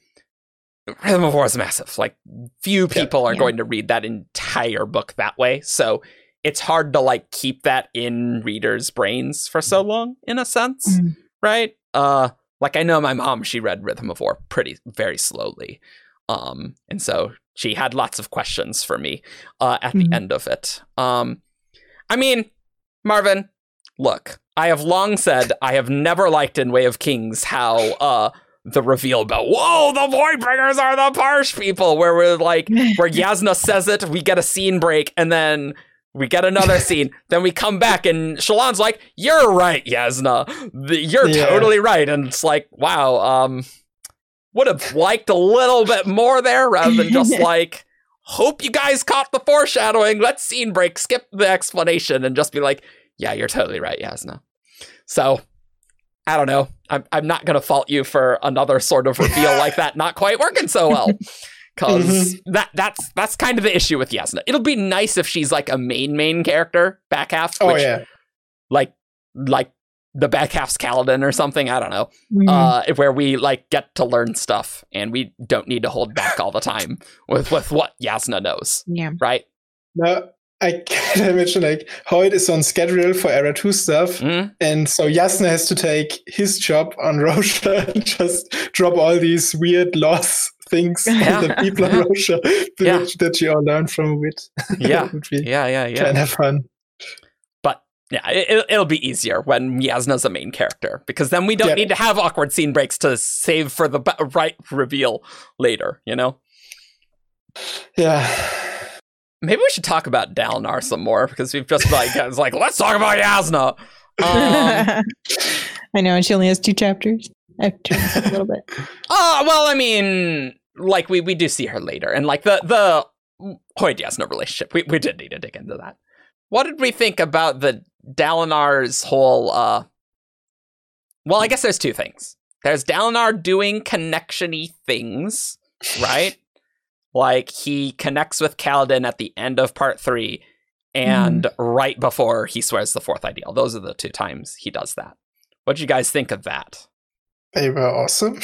S3: Rhythm of War is massive. Like few people are
S1: Yeah.
S3: going to read that entire book that way. So it's hard to like keep that in readers' brains for so long, in a sense,
S1: Mm.
S3: right? Uh, like I know my mom, she read Rhythm of War pretty very slowly, um, and so she had lots of questions for me uh, at
S1: Mhm.
S3: the end of it. Um, I mean, Marvin, look, I have long said I have never liked in Way of Kings how uh the reveal about whoa the Voidbringers are the Parsh people where we're like where [laughs] Jasnah says it we get a scene break and then we get another [laughs] scene then we come back and Shallan's like you're right Jasnah you're
S2: Yeah.
S3: totally right and it's like wow um would have liked a little bit more there rather than just [laughs] like hope you guys caught the foreshadowing let's scene break skip the explanation and just be like yeah you're totally right Jasnah so I don't know. I'm I'm not gonna fault you for another sort of reveal like that [laughs] not quite working so well. Because
S2: Mm-hmm.
S3: that that's that's kind of the issue with Jasnah. It'll be nice if she's like a main main character back half,
S2: Oh
S3: which
S2: yeah.
S3: like like the back half's Kaladin or something. I don't know.
S1: Mhm.
S3: Uh, where we like get to learn stuff and we don't need to hold back all the time with with what Jasnah knows,
S1: yeah.
S3: right?
S2: No, I can't [laughs] imagine like Hoid is on schedule for Era 2 stuff.
S3: Mm?
S2: And so Yasna has to take his job on [laughs] Roshar and just drop all these weird laws things [laughs]
S3: Yeah. [laughs]
S2: on the people [laughs] on
S3: Yeah.
S2: Roshar
S3: Yeah.
S2: that you all learn from it.
S3: Yeah,
S2: that would be
S3: yeah, yeah, yeah.
S2: kind of fun.
S3: But yeah, it, it'll- it'll be easier when Jasnah's a main character because then we don't
S2: Yeah.
S3: need to have awkward scene breaks to save for the ba- right reveal later. You know.
S2: Yeah.
S3: Maybe we should talk about Dalinar some more because we've just like it's like let's talk about Jasnah. Um,
S1: I know, and she only has two chapters. I've turned a little bit.
S3: oh [laughs] well, I mean, like we we do see her later, and like the the Hoid Jasnah relationship, we we did need to dig into that. What did we think about the Dalinar's whole? uh Well, I guess there's two things. There's Dalinar doing connection-y things, right? [laughs] like he connects with Kaladin at the end of part three and right before he swears the fourth ideal. Those are the two times he does that. What do you guys think of that?
S2: They were awesome. [laughs]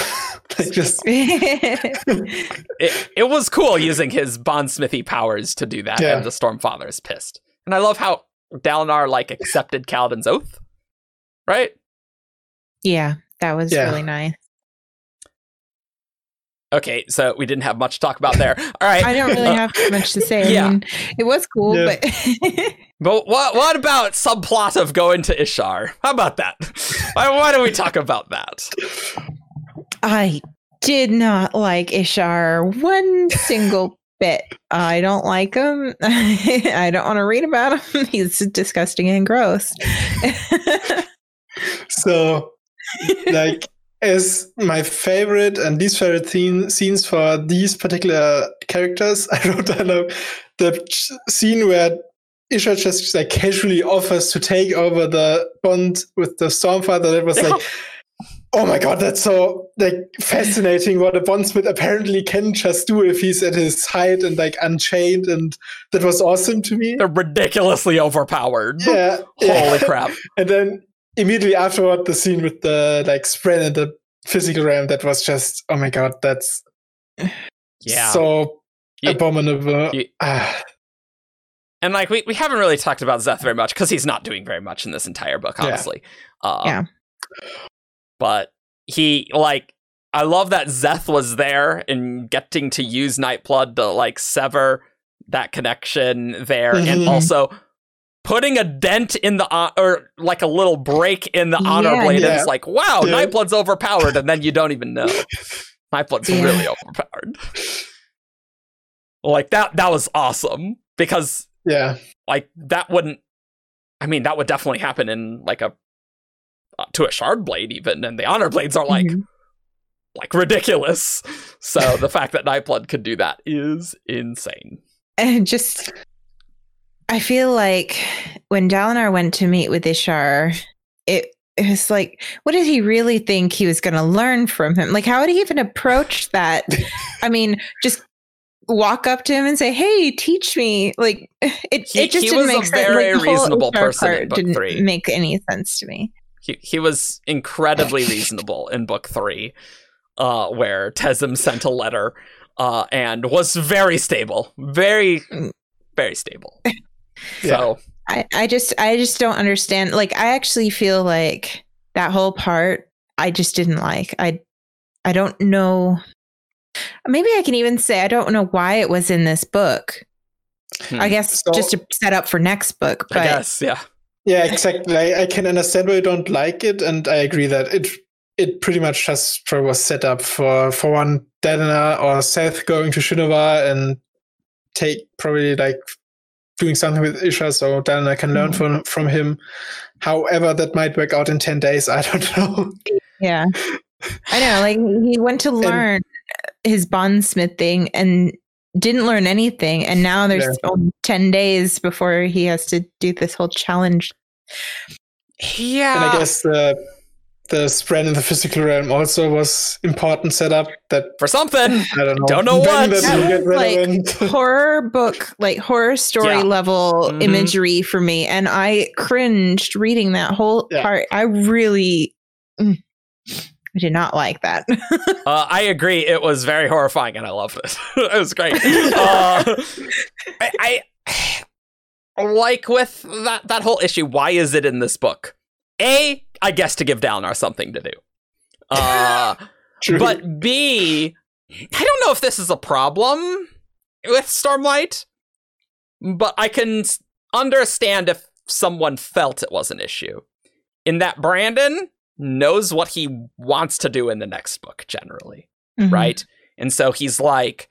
S2: like just [laughs]
S3: it, it was cool using his bondsmithy powers to do that,
S2: Yeah.
S3: and the Stormfather is pissed. And I love how Dalinar like accepted Kaladin's oath, right?
S1: yeah, that was
S2: Yeah.
S1: really nice.
S3: Okay, so we didn't have much to talk about there. All right, [laughs]
S1: I don't really
S3: Uh,
S1: have much to say.
S3: yeah.
S1: I mean, it was cool,
S2: Yeah.
S1: but [laughs]
S3: But what what about subplot of going to Ishar? How about that? [laughs] why, why don't we talk about that?
S1: I did not like Ishar one single bit. I don't like him. I don't want to read about him. He's disgusting and gross.
S2: so like as my favorite and least favorite scene, scenes for these particular characters, [laughs] I wrote down the ch- scene where Ishar just like casually offers to take over the bond with the Stormfather. That was like, [laughs] oh my god, that's so like fascinating what a bondsmith apparently can just do if he's at his height and like unchained, and that was awesome to me.
S3: They're ridiculously overpowered.
S2: Yeah, [laughs]
S3: Holy
S2: yeah.
S3: crap.
S2: And then immediately afterward, the scene with the like spread in the physical realm that was just oh my god, that's
S3: Yeah.
S2: so
S3: You-
S2: abominable.
S3: you-
S2: Ah,
S3: And like we, we haven't really talked about Szeth very much because he's not doing very much in this entire book,
S2: Yeah.
S3: honestly. Uh,
S1: Yeah.
S3: But he like I love that Szeth was there and getting to use Nightblood to like sever that connection there, and
S2: Mhm.
S3: also putting a dent in the hon- or like a little break in the honor
S1: Yeah.
S3: blade. And it's like wow,
S2: Yeah.
S3: Nightblood's overpowered, and then you don't even know [laughs] Nightblood's
S1: Yeah.
S3: really overpowered. Like that that was awesome because
S2: yeah,
S3: like that wouldn't i mean that would definitely happen in like a uh, to a shard blade even and the honor blades are like
S1: Mhm.
S3: like ridiculous so the fact that nightblood could do that is insane
S1: and just I feel like when Dalinar went to meet with Ishar, it, it was like, what did he really think he was going to learn from him? Like, how would he even approach that? I mean, just walk up to him and say, "Hey, teach me." Like, it,
S3: He-
S1: it just didn't make sense.
S3: very
S1: Like,
S3: reasonable person
S1: part
S3: book
S1: didn't
S3: three.
S1: make any sense to me.
S3: he, he was incredibly [laughs] reasonable in book three uh where Tezim sent a letter uh and was very stable very very stable [laughs] so
S1: I, I just I just don't understand. Like I actually feel like that whole part I just didn't like. I I don't know. Maybe I can even say I don't know why it was in this book.
S3: hmm,
S1: I guess
S2: So-
S1: just to set up for next book.
S3: i
S1: But
S3: guess yeah
S2: yeah, exactly. I, I can understand why you don't like it, and I agree that it it pretty much just was set up for for one Dalinar or Szeth going to Shinovar and take probably like doing something with Ishar so then I can learn
S1: Mhm.
S2: from from him. However, that might work out in ten days. I don't [laughs] know.
S1: yeah, I know. Like he went to learn his bondsmith thing and didn't learn anything, and now there's
S2: Yeah.
S1: only ten days before he has to do this whole challenge.
S3: yeah
S2: and I guess the the spread in the physical realm also was important setup that
S3: for something
S2: I don't know.
S3: Don't know what.
S2: that
S1: That was, like, horror book, like horror story
S3: Yeah.
S1: level
S3: Mhm.
S1: imagery for me. And I cringed reading that whole
S2: Yeah.
S1: part. I really mm, I did not like that. [laughs]
S3: Uh, I agree. It was very horrifying, and I loved it. [laughs] it was great. [laughs] Uh, I, I like with that that whole issue. Why is it in this book? A, I guess to give Dalinar something to do. Uh, [laughs] but B, I don't know if this is a problem with Stormlight, but I can understand if someone felt it was an issue. In that Brandon knows what he wants to do in the next book generally,
S1: Mhm.
S3: right? And so he's like,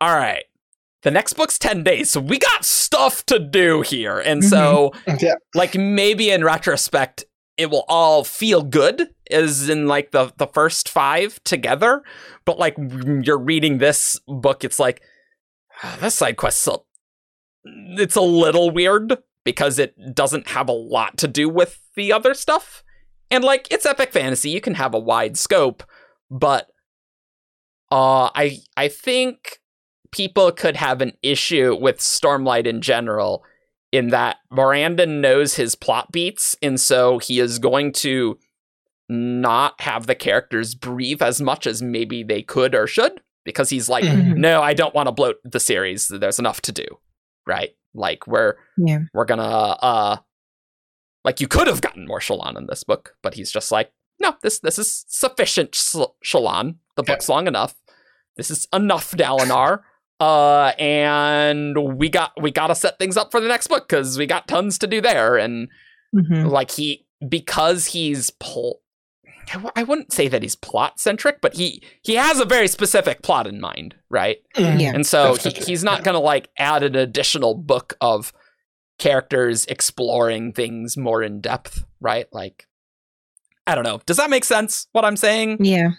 S3: "All right, the next book's 10 days, so we got stuff to do here." And so
S2: yeah,
S3: like maybe in retrospect it will all feel good as in like the the first five together. But like you're reading this book it's like ah, this side quest it's a little weird because it doesn't have a lot to do with the other stuff. And like it's epic fantasy. You can have a wide scope but uh i i think people could have an issue with stormlight in general in that Brandon knows his plot beats, and so he is going to not have the characters breathe as much as maybe they could or should because he's like,
S2: Mhm.
S3: no, I don't want to bloat the series. There's enough to do, right? Like we're
S1: Yeah.
S3: we're gonna uh like you could have gotten more Shallan in this book, but he's just like, no, this this is sufficient Shallan. The
S2: Yeah.
S3: book's long enough. This is enough Dalinar. Uh, and we got we got to set things up for the next book because we got tons to do there. And
S1: Mhm.
S3: like he because he's pl- I w- I wouldn't say that he's plot centric, but he he has a very specific plot in mind, right?
S2: Mhm.
S1: Yeah.
S3: And so he, he's not
S2: yeah.
S3: going to like add an additional book of characters exploring things more in depth, right? Like, I don't know. Does that make sense? What I'm saying?
S1: Yeah.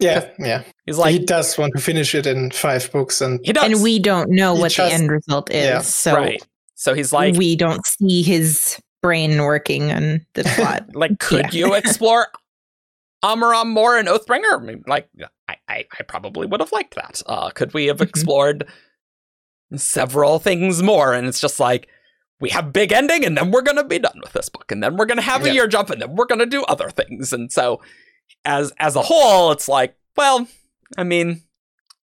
S2: Yeah, yeah.
S3: He's like he
S2: does want to finish it in five books, and
S3: he does.
S1: And we don't know
S2: He
S1: what
S2: just-
S1: the end result is.
S2: yeah.
S1: So
S3: right. So he's like,
S1: we don't see his brain working on the [laughs] plot.
S3: like, could
S1: Yeah.
S3: you [laughs] explore Amaram more and Oathbringer? I mean, like, I, I, I probably would have liked that. Uh, could we have
S1: Mhm.
S3: explored several things more? And it's just like, we have big ending, and then we're gonna be done with this book, and then we're gonna have a year jump, and then we're gonna do other things. And so, as as a whole, it's like, well, I mean,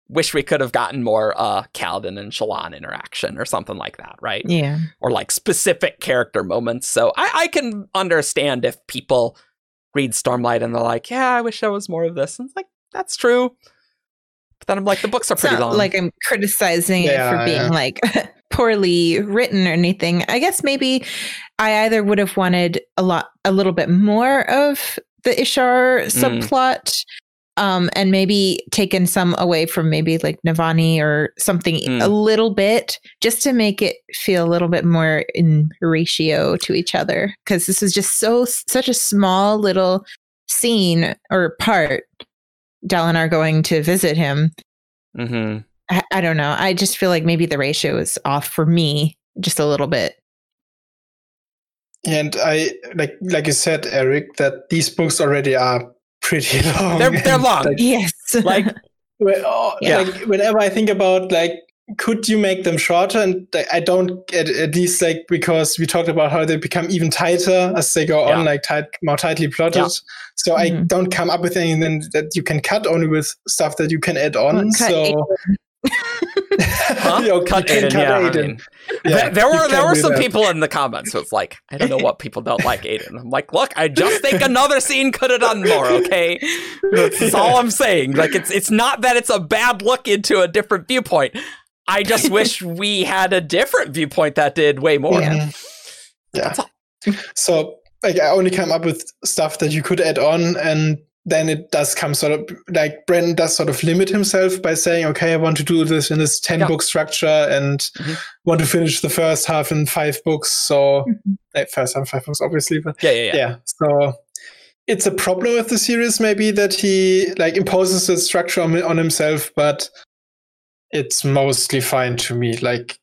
S3: wish we could have gotten more uh Kaladin and Shallan interaction or something like that, right?
S1: yeah.
S3: or like specific character moments. So I, I can understand if people read Stormlight and they're like, yeah, I wish there was more of this. And it's like, that's true. But then I'm like, the books are
S1: It's
S3: pretty
S1: not
S3: long.
S1: like I'm criticizing it for being
S2: yeah.
S1: like [laughs] poorly written or anything. I guess maybe I either would have wanted a lot, a little bit more of the Ishar
S3: Mm.
S1: subplot, um, and maybe taken some away from maybe like Navani or something
S3: Mm.
S1: a little bit, just to make it feel a little bit more in ratio to each other. Because this is just so such a small little scene or part. Dalinar going to visit him
S3: hmm
S1: I, I don't know. I just feel like maybe the ratio is off for me just a little bit.
S2: And I like like you said, Eric, that these books already are pretty [laughs] long.
S3: They're, they're long.
S2: like,
S1: Yes.
S3: Like, [laughs]
S2: Well, oh,
S3: Yeah.
S2: like whenever I think about like, could you make them shorter? And I don't at, at least like because we talked about how they become even tighter as they go
S3: Yeah.
S2: on, like tight, more tightly plotted.
S3: Yeah.
S2: So I
S1: Mhm.
S2: don't come up with anything that you can cut, only with stuff that you can add on.
S1: Well, cut
S2: so
S3: huh?
S2: You
S3: cut
S2: can
S3: Aiden.
S2: cut
S3: yeah, I mean,
S2: Yeah,
S3: there, there were there were some
S2: that.
S3: people in the comments who was like, I don't know what people don't like Aiden. I'm like, look, I just think [laughs] another scene could have done more. Okay, that's all I'm saying. Like, it's it's not that it's a bad look into a different viewpoint. I just [laughs] wish we had a different viewpoint that did way more.
S1: Yeah.
S2: Yeah. So like I only come up with stuff that you could add on and then it does come sort of like Brandon does sort of limit himself by saying, okay, I want to do this in this 10
S3: Yeah.
S2: book structure and
S3: Mhm.
S2: want to finish the first half in five books. So
S1: Mhm.
S2: eh, first half, five books, obviously, but
S3: Yeah, yeah, yeah.
S2: yeah. So it's a problem with the series, maybe that he like imposes a structure on, on himself, but it's mostly fine to me. Like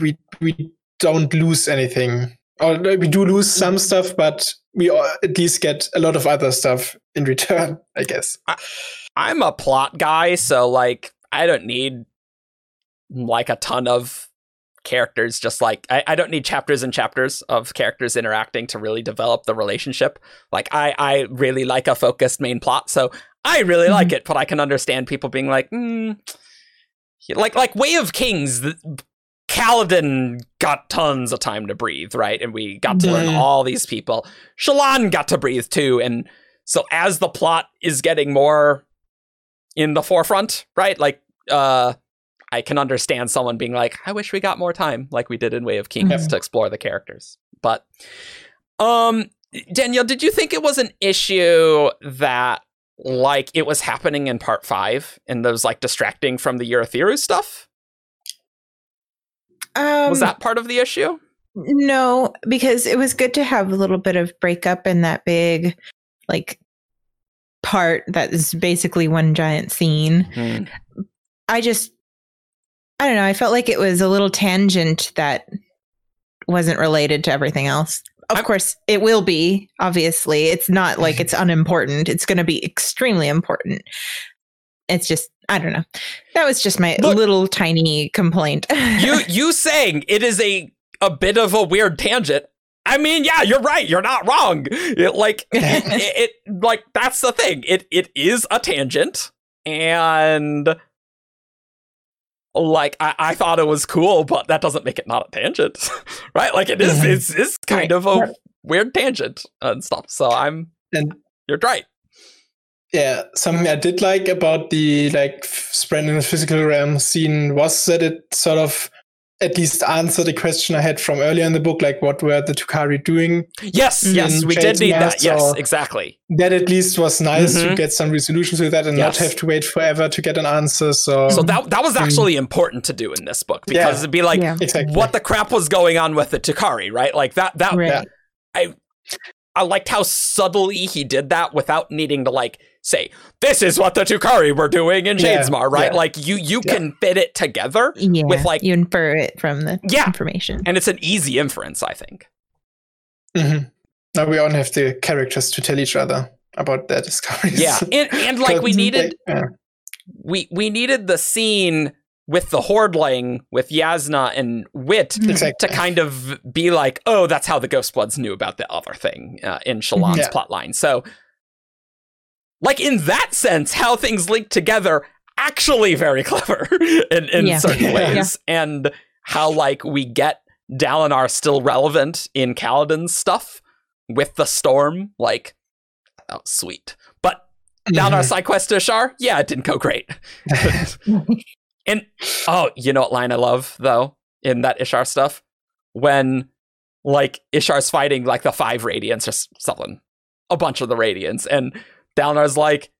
S2: we we don't lose anything, or no, we do lose some stuff, but we at least get a lot of other stuff in return. [laughs] I guess.
S3: I'm a plot guy, so like I don't need like a ton of characters. Just like I, I don't need chapters and chapters of characters interacting to really develop the relationship. Like I, I really like a focused main plot, so I really like it. But I can understand people being like, mm, like like Way of Kings. Kaladin got tons of time to breathe, right? And we got to learn all these people. Shallan got to breathe too, and so as the plot is getting more in the forefront, right? Like uh I can understand someone being like, I wish we got more time like we did in Way of Kings
S1: Mhm.
S3: to explore the characters. But um Danielle, did you think it was an issue that like it was happening in part 5 and those like distracting from the Urithiru stuff?
S1: Um,
S3: Was that part of the issue?
S1: no? Because it was good to have a little bit of breakup in that big, like, part that is basically one giant scene.
S3: Hmm.
S1: I just, I don't know. I felt like it was a little tangent that wasn't related to everything else. Of
S3: I'm-
S1: course, it will be. Obviously, it's not like [laughs] it's unimportant. It's going to be extremely important. It's just, I don't know. That was just my
S3: Look-
S1: little tiny complaint.
S3: you [laughs] you saying it is a a bit of a weird tangent I mean, yeah, you're right. You're not wrong. It, like [laughs] it, it, like that's the thing. It it is a tangent, and like I, I thought it was cool, but that doesn't make it not a tangent, [laughs] right? Like it is,
S2: Mhm.
S3: it's it's kind
S1: Right.
S3: of a weird tangent and stuff. So I'm,
S2: And-
S3: you're right.
S2: Yeah, something I did like about the like f- spread in the physical realm scene was that it sort of at least answered the question I had from earlier in the book, like what were the Tukari doing?
S3: Yes,
S1: Mm.
S3: yes, we did need that. Yes,
S2: or-
S3: exactly.
S2: That at least was nice
S3: Mhm.
S2: to get some resolution to that and
S3: Yes.
S2: not have to wait forever to get an answer. So,
S3: So that that was
S2: Mm.
S3: actually important to do in this book because
S2: Yeah.
S3: it'd be like,
S1: yeah.
S2: exactly.
S3: what the crap was going on with the Tukari, right? Like that that
S1: Right.
S2: yeah.
S3: I liked how subtly he did that without needing to like say, "This is what the Tukari were doing in
S2: Yeah,
S3: Shadesmar," right?
S2: yeah.
S3: Like you you
S2: Yeah.
S3: can fit it together,
S1: Yeah.
S3: with, like-
S1: you infer it from the
S3: Yeah.
S1: information.
S3: and it's an easy inference, I think.
S2: Mhm. Now we all have the characters to tell each other about their discoveries.
S3: Yeah, and and like [laughs] we
S2: But,
S3: needed
S2: yeah.
S3: we we needed the scene with the Hordling with Yasna and Wit
S1: Mhm.
S2: Exactly.
S3: to kind of be like, oh, that's how the Ghostbloods knew about the other thing uh, in Shallan's
S2: Yeah.
S3: plotline. So, like in that sense, how things link together actually very [laughs] clever in, in
S1: Yeah.
S3: certain
S2: Yeah.
S3: ways, and how like we get Dalinar still relevant in Kaladin's stuff with the storm, like oh sweet. But Dalinar
S2: Mhm.
S3: side quest to Ishar, yeah, it didn't go great. [laughs] [laughs] And oh, you know what line I love though in that Ishar stuff when like Ishar's fighting like the five radiants or something, a bunch of the radiants, and Dalinar's like,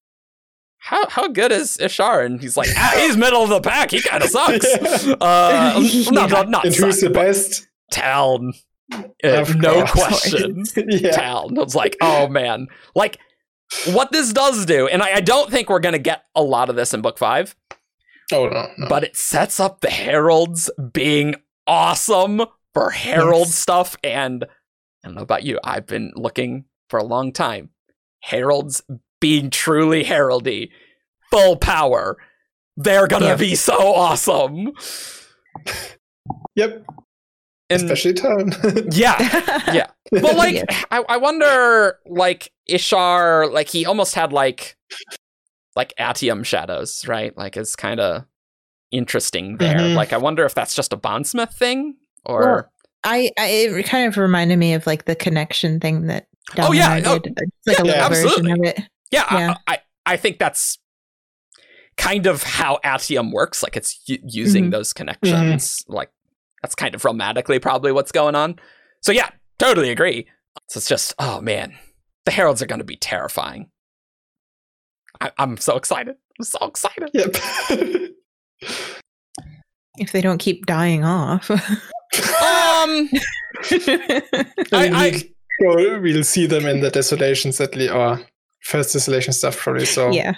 S3: "How how good is Ishar?" And he's like, ah, "He's middle of the pack. He kind of [laughs] sucks."
S2: Yeah.
S3: Uh, not not not
S2: and who's the best?
S3: Taln. Uh, no [laughs] question.
S2: yeah.
S3: Taln. I was like, oh man. Like, what this does do, and I, I don't think we're going to get a lot of this in book five,
S2: Oh no, no.
S3: but it sets up the heralds being awesome for herald
S2: Yes.
S3: stuff and i don't know about you i've been looking for a long time heralds being truly heraldy full power they're gonna
S1: Yeah.
S3: be so awesome
S2: yep,
S3: and
S2: especially Taln. [laughs]
S3: yeah [laughs] Yeah. But like
S1: Yes.
S3: I, I wonder like ishar like he almost had like like atium shadows right like it's kind of interesting there
S2: Mhm.
S3: like i wonder if that's just a bondsmith thing or
S1: Well, I, I it kind of reminded me of like the connection thing that
S3: Oh, yeah, oh,
S1: did. It's like a
S2: yeah,
S1: little version of it.
S3: Yeah, I-
S1: Yeah.
S3: I, I, think that's kind of how Atium works. Like it's u- using
S1: Mhm.
S3: those connections. Like that's kind of romantically probably what's going on. So yeah, totally agree. So it's just, oh man, the heralds are going to be terrifying. I, I'm so excited. I'm so excited.
S2: yep. [laughs]
S1: If they don't keep dying off.
S3: Um, [laughs] I, I,
S2: we'll, we'll see them in the desolations at least, or first desolation stuff probably. So
S1: yeah.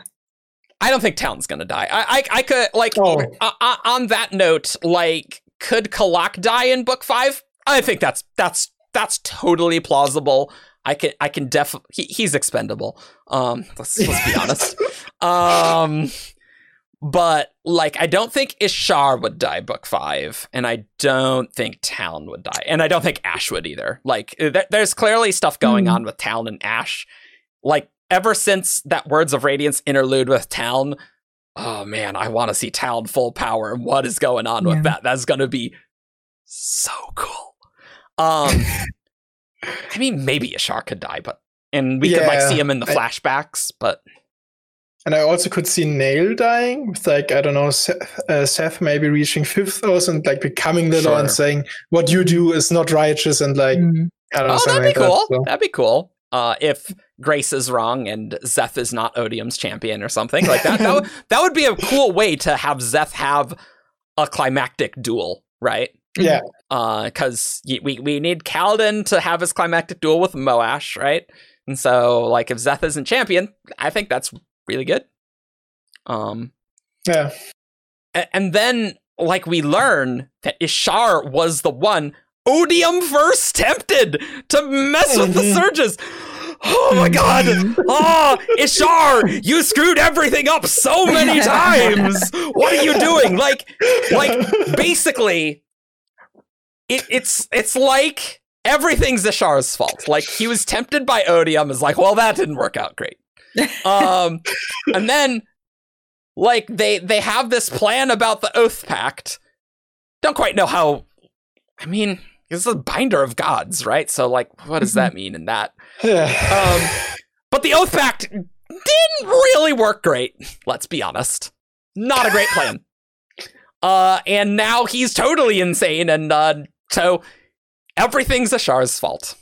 S3: I don't think Taln's gonna die. I, I, I could like
S2: Oh.
S3: uh, uh, on that note, like, could Kalak die in book five? I think that's that's that's totally plausible. I can I can definitely he, he's expendable. Um, [laughs] let's let's be honest. [laughs] Um, but like, I don't think Ishar would die book five, and I don't think Taln would die, and I don't think Ash would either. Like, there, there's clearly stuff going
S1: Hmm.
S3: on with Taln and Ash. Like, ever since that Words of Radiance interlude with Taln, oh man, I want to see Taln full power and what is going on with that. That's gonna be so cool. Um, [laughs] I mean, maybe a shark could die, but and we could like see him in the
S2: I-
S3: flashbacks, but
S2: And I also could see Nale dying with like I don't know Szeth, uh, Szeth maybe reaching fifth or and like becoming the law and saying what you do is not righteous and like
S1: Mm.
S2: I don't know
S3: oh, that'd be
S2: like
S3: cool.
S2: that, so.
S3: That'd be cool. Uh, if Grace is wrong and Szeth is not Odium's champion or something like that, that would, [laughs] that would be a cool way to have Szeth have a climactic duel, right?
S2: Yeah,
S3: because we we need Kaladin to have his climactic duel with Moash, right? And so, like, if Szeth isn't champion, I think that's really good. Um,
S2: yeah,
S3: and then like we learn that Ishar was the one Odium first tempted to mess with the
S2: Mhm.
S3: surges. Oh my god! Oh, Ishar, you screwed everything up so many [laughs] times. What are you doing? Like, like basically, it, it's it's like everything's Ishar's fault. Like he was tempted by Odium, is like, well, that didn't work out great. [laughs] Um, and then like they they have this plan about the Oath Pact. Don't quite know how. I mean, it's a binder of gods, right? So like, what does that [laughs] mean in that? [sighs] Um, but the Oath Pact didn't really work great. Let's be honest. Not a great plan. [laughs] Uh, and now he's totally insane, and uh, so everything's Ishar's fault,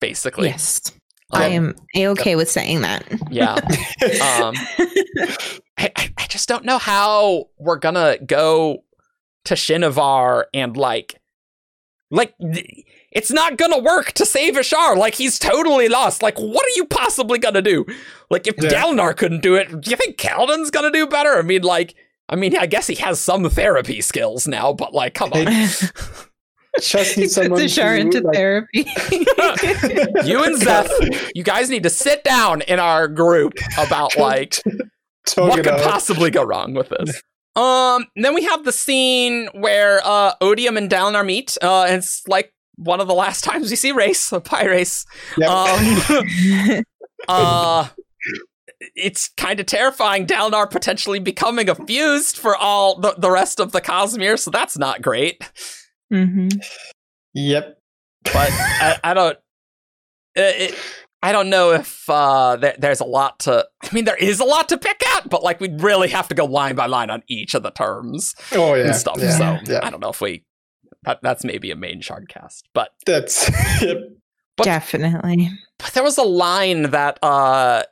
S3: basically.
S1: Yes. I
S3: Um,
S1: am a okay with saying that.
S3: Yeah. [laughs] Um, I, I I just don't know how we're gonna go to Shinovar and like, like th- it's not gonna work to save Ashar. Like he's totally lost. Like what are you possibly gonna do? Like if
S2: Yeah.
S3: Dalinar couldn't do it, do you think Kaladin's gonna do better? I mean, like, I mean, I guess he has some therapy skills now, but like, come on. [laughs]
S2: Just
S1: he
S2: need
S1: puts
S2: someone
S1: Ishar
S2: to,
S1: into
S2: like-
S1: therapy. [laughs]
S3: you and Szeth, you guys need to sit down in our group about like [laughs] what could possibly go wrong with this? Um, then we have the scene where uh Odium and Dalinar meet. Uh, and it's like one of the last [laughs] times we see Rayse, a pie race.
S2: Yep.
S3: Um, uh, it's kind of terrifying. Dalinar potentially becoming a fused for all the, the rest of the Cosmere, so that's not great.
S1: Hmm
S2: yep.
S3: But I, I don't. It, it, I don't know if uh, there, there's a lot to. I mean, there is a lot to pick at, but like we really have to go line by line on each of the terms
S2: Oh yeah.
S3: and stuff.
S2: Yeah.
S3: So
S2: yeah.
S3: I don't know if we. That, that's maybe a main shardcast, but
S2: That's [laughs] yep.
S3: But-
S1: Definitely.
S3: but there was a line that uh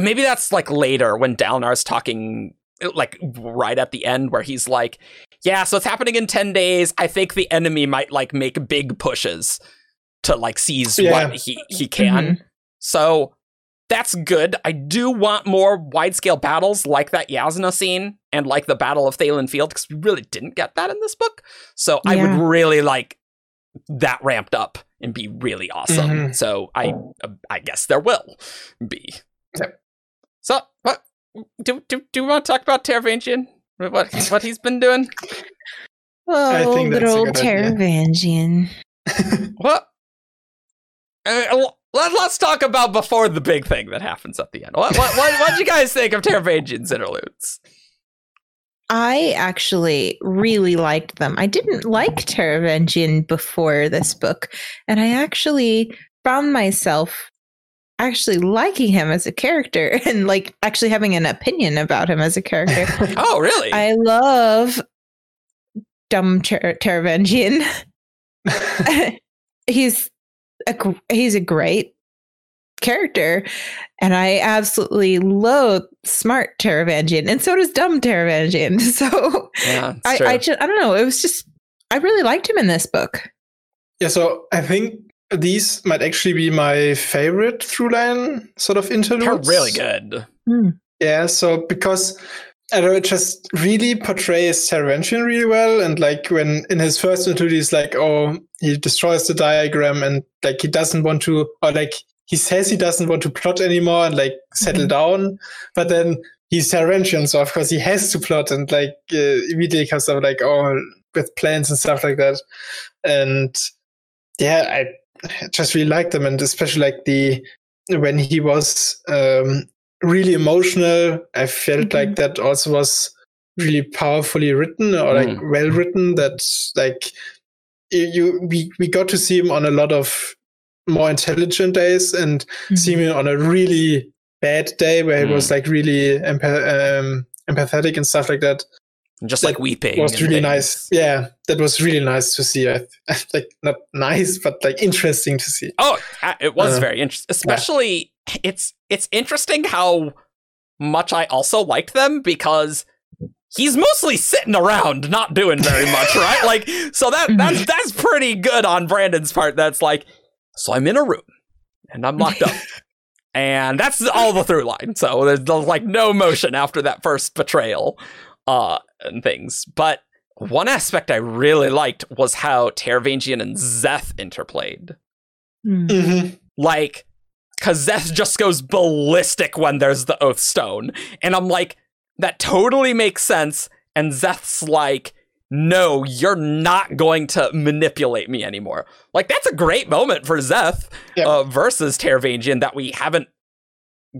S3: maybe that's like later when Dalinar's talking like right at the end where he's like yeah so it's happening in 10 days i think the enemy might like make big pushes to like seize
S2: Yeah.
S3: what he he can so that's good i do want more wide scale battles like that Jasnah scene and like the battle of Thaylen Field because we really didn't get that in this book so i would really like that ramped up and be really awesome.
S2: Mhm.
S3: So I uh, I guess there will be.
S2: Yep.
S3: So what do do do we want to talk about Taravangian? What what he's been doing? [laughs]
S1: Oh,
S2: think that's a
S1: little
S2: good idea.
S1: Taravangian. [laughs]
S3: What? Uh, let, us talk about before the big thing that happens at the end. What what what what you guys think of Taravangian's interludes?
S1: I actually really liked them. I didn't like Teravangian before this book, and I actually found myself actually liking him as a character [laughs] and like actually having an opinion about him as a character. [laughs]
S3: Oh, really?
S1: I love dumb Ter- Taravangian. [laughs] he's a he's a great character, and I absolutely loathe smart Taravangian, and so does dumb Taravangian. So
S3: yeah,
S1: I. I just I don't know. It was just I really liked him in this book.
S2: yeah. So I think these might actually be my favorite through line sort of
S3: They're really good.
S2: Yeah, so because I don't know, it just really portrays Taravangian really well. And like when in his first interlude, he's like, oh, he destroys the diagram and like he doesn't want to, or like he says he doesn't want to plot anymore and like settle
S1: Mhm.
S2: down. But then he's Taravangian, so of course he has to plot and like uh, immediately comes up like, oh, with plans and stuff like that. And yeah, I just really liked them. And especially like the, when he was um, really emotional. I felt
S1: Mhm.
S2: like that also was really powerfully written or like
S3: Mm.
S2: well written. That like you, you we we got to see him on a lot of more intelligent days and see him on a really bad day where he was like really empath- um, empathetic and stuff like that.
S3: And just
S2: That
S3: like weeping.
S2: was really
S3: things.
S2: nice. Yeah, that was really nice to see. [laughs] Like not nice, but like interesting to see.
S3: Oh, it was
S2: Uh,
S3: very interesting. Especially, it's it's interesting how much I also liked them because he's mostly sitting around, not doing very much, [laughs] right? Like, so that that's that's pretty good on Brandon's part. That's like, so I'm in a room and I'm locked up. [laughs] And that's all the through line. So there's, there's like no motion after that first betrayal, uh, and things. But one aspect I really liked was how Taravangian and Szeth interplayed
S1: Mhm.
S2: Mhm.
S3: like because Szeth just goes ballistic when there's the oath stone and i'm like that totally makes sense and Szeth's like no, you're not going to manipulate me anymore. Like that's a great moment for Szeth
S2: Yeah.
S3: uh, versus Taravangian that we haven't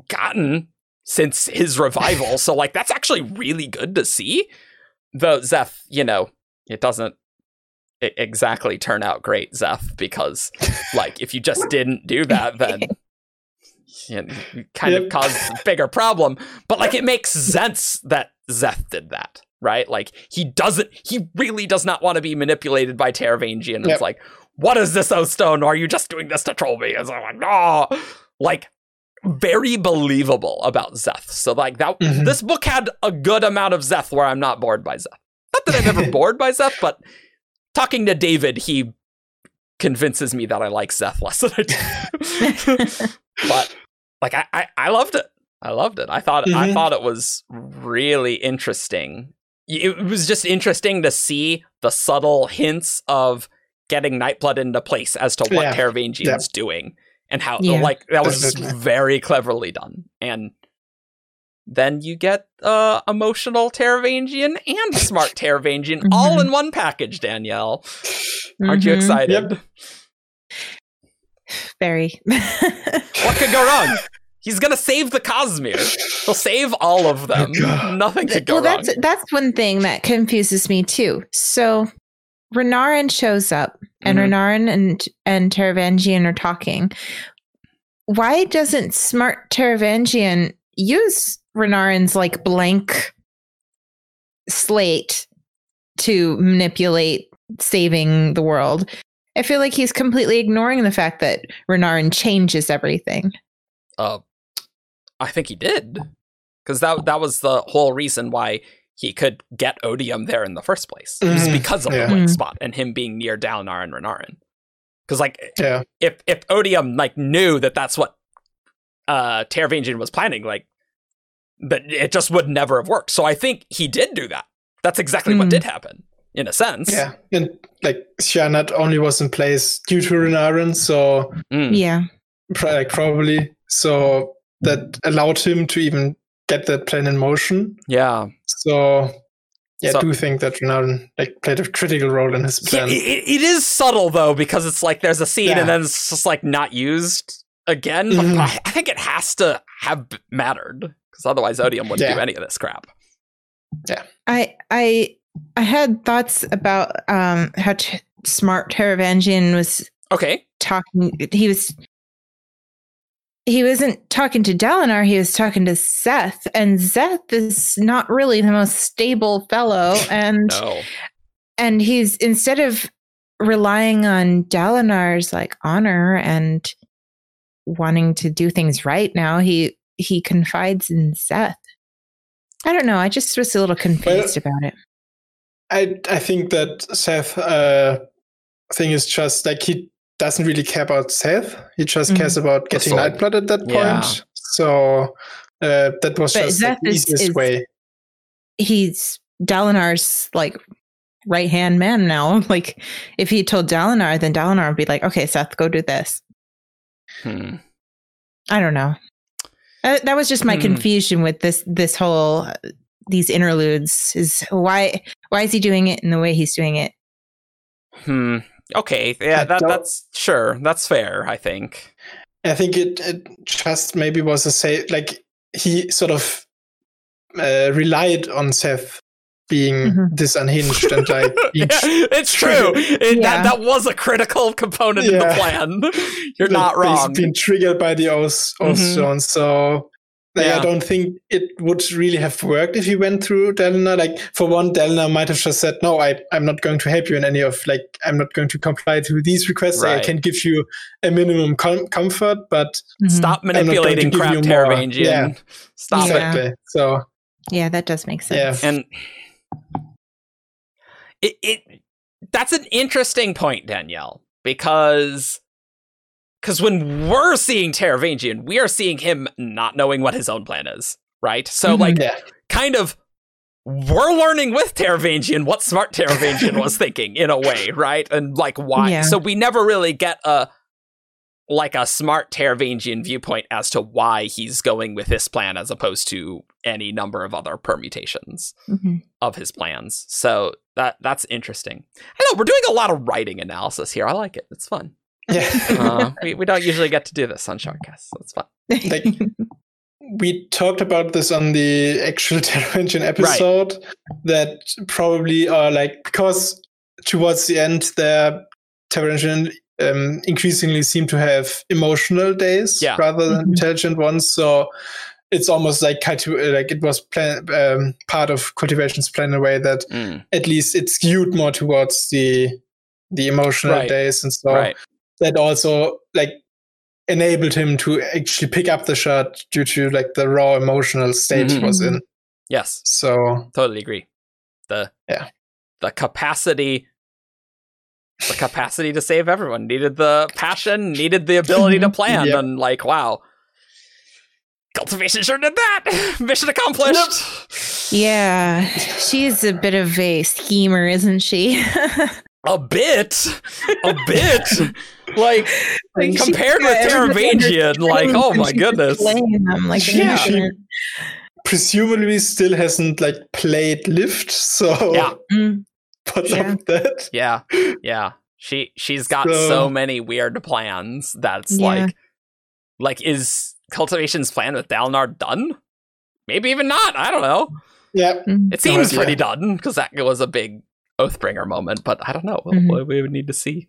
S3: gotten since his revival. so like that's actually really good to see. Though Szeth, you know, it doesn't exactly turn out great, Szeth, because like if you just [laughs] didn't do that, then you know, you kind of caused a bigger problem. But like it makes sense that Szeth did that, right? Like he doesn't, he really does not want to be manipulated by Taravangian. And
S2: Yep.
S3: It's like, what is this, O Stone? Are you just doing this to troll me? I'm like, no, like very believable about Szeth. So like that,
S2: Mhm.
S3: this book had a good amount of Szeth where I'm not bored by Szeth. Not that I'm ever [laughs] bored by Szeth, but talking to David, he convinces me that I like Szeth less than I do. [laughs] but like I, I, I loved it. I loved it. I thought I
S2: Mhm.
S3: thought it was really interesting. It was just interesting to see the subtle hints of getting Nightblood into place as to what
S2: Yeah.
S3: Taravangian's
S2: Yeah.
S3: doing and how
S1: Yeah.
S3: like that was just very cleverly done. And then you get uh emotional Taravangian and smart [laughs] Taravangian all in one package, Danielle. Aren't you
S1: Mhm.
S3: excited?
S2: Yep. [sighs]
S1: Very.
S3: What could go wrong? [laughs] He's gonna save the Cosmere. He'll save all of them.
S2: God.
S3: Nothing could go
S1: well,
S3: wrong.
S1: that's that's one thing that confuses me too. So Renarin shows up, and
S3: Mhm.
S1: Renarin and and Taravangian are talking. Why doesn't smart Taravangian use Renarin's like blank slate to manipulate saving the world? I feel like he's completely ignoring the fact that Renarin changes everything.
S3: Uh, I think he did, because that that was the whole reason why he could get Odium there in the first place. It was because of
S2: Yeah.
S3: the blank
S1: Mhm.
S3: spot and him being near Dalinar and Renarin. Because like
S2: Yeah.
S3: if if Odium like knew that that's what uh Taravangian was planning, like that it just would never have worked. So I think he did do that. That's exactly what
S1: Mm.
S3: did happen in a sense.
S2: Yeah. And like Sja-anat only was in place due to Renarin, so
S3: Mm.
S1: Yeah.
S2: pro- like probably so that allowed him to even get that plan in motion.
S3: Yeah.
S2: So yeah,
S3: So-
S2: I do think that Renarin like played a critical role in his
S3: Yeah,
S2: plan.
S3: it, it- it is subtle though because it's like there's a scene
S2: Yeah.
S3: and then it's just like not used again. But
S2: Mhm.
S3: I, I think it has to have mattered because otherwise Odium wouldn't do any of this crap.
S1: Yeah, I I I had thoughts about um how t- smart Taravangian was
S3: Okay.
S1: talking. He was he wasn't talking to Dalinar. He was talking to Szeth, and Szeth is not really the most stable fellow. And [laughs]
S3: No.
S1: and he's instead of relying on Dalinar's like honor and wanting to do things right now, he he confides in Szeth. I don't know. I just was a little confused about it.
S2: I I think that Szeth uh thing is just like he doesn't really care about Szeth. He just
S1: Mhm.
S2: cares about getting
S3: sword.
S2: Nightblood at that point.
S3: Yeah.
S2: So uh, that was
S1: But
S2: just Szeth the
S1: is-
S2: easiest
S1: is-
S2: way.
S1: he's Dalinar's like right hand man now. [laughs] Like if he told Dalinar, then Dalinar would be like, "Okay, Szeth, go do this."
S3: Hmm.
S1: I don't know. Uh, that was just my
S3: Hmm.
S1: confusion with this this whole uh, these interludes. Is why why is he doing it in the way he's doing it?
S3: Hmm. Okay. Yeah. That that's sure. That's fair. I think.
S2: I think it, it just maybe was a say like he sort of uh, relied on Szeth being
S1: Mhm.
S2: this unhinged and like [laughs]
S3: yeah, it's true. It,
S1: Yeah.
S3: that, that was a critical component in the plan. [laughs] You're
S2: like,
S3: not
S2: bas-
S3: wrong.
S2: Being triggered by the Oath, oath
S3: Mhm.
S2: Stone. So like,
S3: Yeah.
S2: I don't think it would really have worked if he went through Dalinar. Like for one, Dalinar might have just said, "No, I, I'm not going to help you in any of like I'm not going to comply to these requests. Like,
S3: Right.
S2: I can give you a minimum com- comfort, but mm-hmm.
S3: Stop
S2: not going
S3: manipulating
S2: give
S3: crap,
S2: you more. Yeah.
S3: Stop
S1: Yeah.
S3: it.
S2: exactly. So
S1: Yeah, that does make sense.
S2: Yeah.
S3: And it, it that's an interesting point, Danielle, because because when we're seeing Taravangian, we are seeing him not knowing what his own plan is, right? So
S1: Mhm.
S3: like
S2: yeah,
S3: kind of we're learning with Taravangian what smart Taravangian was [laughs] thinking in a way, right? And like why.
S1: Yeah.
S3: So we never really get a like a smart Taravangian viewpoint as to why he's going with this plan as opposed to any number of other permutations
S1: Mhm.
S3: of his plans. So that that's interesting. I know we're doing a lot of writing analysis here. I like it. It's fun.
S2: Yeah. [laughs]
S3: Uh, we, we don't usually get to do this on Shardcast, so it's fun.
S2: Like, [laughs] we talked about this on the actual [laughs] Taravangian episode that probably are like because towards the end the Taravangian um, increasingly seem to have emotional days
S3: Yeah.
S2: rather than
S1: Mhm.
S2: intelligent ones so it's almost like culti- like it was plan- um, part of cultivation's plan in a way that
S3: Mm,
S2: at least it skewed more towards the the emotional
S3: Right.
S2: days and so
S3: right.
S2: That also like enabled him to actually pick up the shot due to like the raw emotional state he mm-hmm. was in.
S3: Yes.
S2: So
S3: Totally agree. The
S2: Yeah.
S3: the capacity the capacity to save everyone needed the passion, needed the ability to [laughs] plan,
S2: Yep.
S3: and like wow. Cultivation sure did that. [laughs] Mission accomplished.
S1: yeah, she's a bit of a schemer, isn't she? [laughs]
S3: A bit. A bit. [laughs] like
S1: Like,
S3: compared with
S1: everybody under
S3: like, oh my goodness.
S1: playing them like an
S2: Yeah.
S1: infinite-
S2: presumably still hasn't like played lift. So
S3: Yeah.
S1: Mm,
S2: what's
S1: Yeah.
S2: that?
S3: Yeah. Yeah. She she's got so,
S2: So-
S3: many weird plans that's
S1: Yeah.
S3: like like is cultivation's plan with Dalinar done? Maybe even not. I don't know.
S2: Yeah.
S1: mm.
S3: It seems
S2: idea.
S3: pretty done because that was a big Oathbringer moment, but I don't know. We'll,
S1: Mhm.
S3: we'll- would need to see.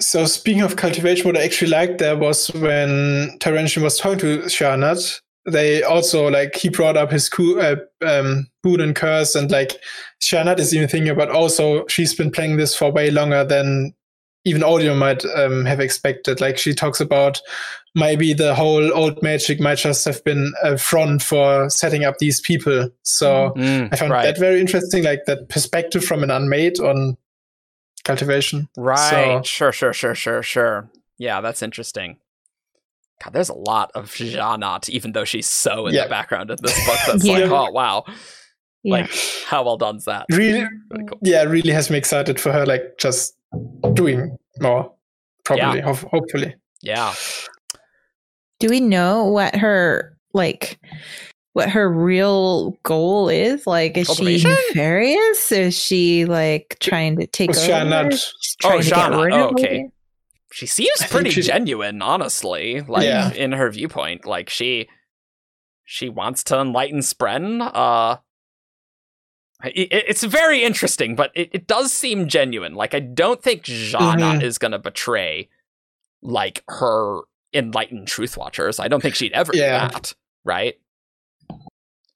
S2: So speaking of cultivation, what I actually liked there was when Taravangian was talking to Sja-anat, they also like he brought up his coup, uh, um, boon and curse, and like Sja-anat is even thinking about also she's been playing this for way longer than even Odium might um, have expected. Like she talks about maybe the whole old magic might just have been a front for setting up these people. So I found
S3: right.
S2: that very interesting, like that perspective from an unmade on cultivation.
S3: Right.
S2: So-
S3: Sure, sure, sure, sure, sure. Yeah, that's interesting. God, there's a lot of Sja-anat, even though she's so in
S2: Yeah.
S3: the background of this book. [laughs] That's
S1: Yeah.
S3: like, oh wow.
S1: Yeah.
S3: Like, how well done's that?
S2: Really,
S3: Really cool.
S2: yeah, really has me excited for her, like just doing more. Probably, ho- hopefully.
S3: Yeah.
S1: Do we know what her like what her real goal is? Like is she nefarious? Is she like trying to take
S2: Was
S1: over?
S2: Sja-anat-
S1: She's
S3: Oh,
S1: trying to get
S3: Sja-anat.
S1: rid
S3: Oh,
S1: of
S3: okay.
S1: it?
S3: She seems pretty
S2: she's-
S3: genuine, honestly. Like
S2: Yeah.
S3: in her viewpoint. Like she she wants to enlighten Spren. Uh it, it- it's very interesting, but it, it does seem genuine. Like I don't think Jana
S2: Mhm.
S3: is gonna betray like her enlightened truth watchers. I don't think she'd ever
S2: Yeah.
S3: do that. Right?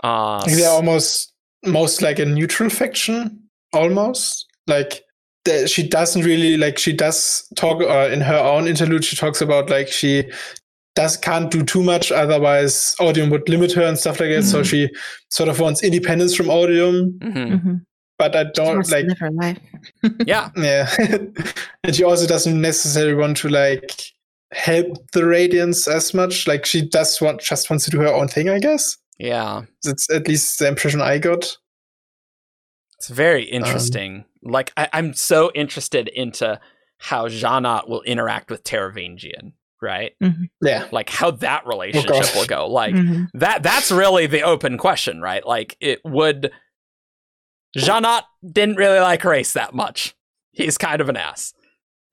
S3: Uh
S2: they're almost most like a neutral faction, almost. Like she doesn't really like she does talk uh, in her own interlude. She talks about like she does can't do too much, otherwise Odium would limit her and stuff like that. So
S1: Mhm.
S2: she sort of wants independence from Odium.
S3: mhm.
S1: Mhm.
S2: but I don't
S1: wants
S2: like
S1: live her life. [laughs] [laughs]
S3: Yeah.
S2: Yeah. [laughs] and she also doesn't necessarily want to like help the Radiants as much. Like she does want just wants to do her own thing, I guess.
S3: Yeah.
S2: That's at least the impression I got.
S3: It's very
S2: Um,
S3: interesting. like I, I'm so interested into how Sja-anat will interact with Taravangian, right?
S2: Yeah.
S3: Like how that relationship will go. Like
S1: Mhm.
S3: that that's really the open question, right? Like it would Sja-anat didn't really like Rayse that much. He's kind of an ass.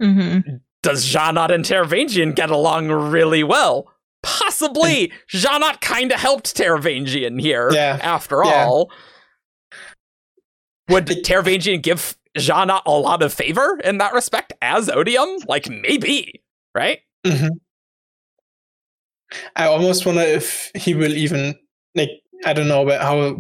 S1: Mhm.
S3: Does Sja-anat and Taravangian get along really well? Possibly. Sja-anat kind of helped Taravangian here,
S2: Yeah.
S3: after
S2: Yeah.
S3: all. Would Taravangian give Sja-anat a lot of favor in that respect as Odium? Like, maybe, right?
S2: Hmm I almost wonder if he will even like I don't know about how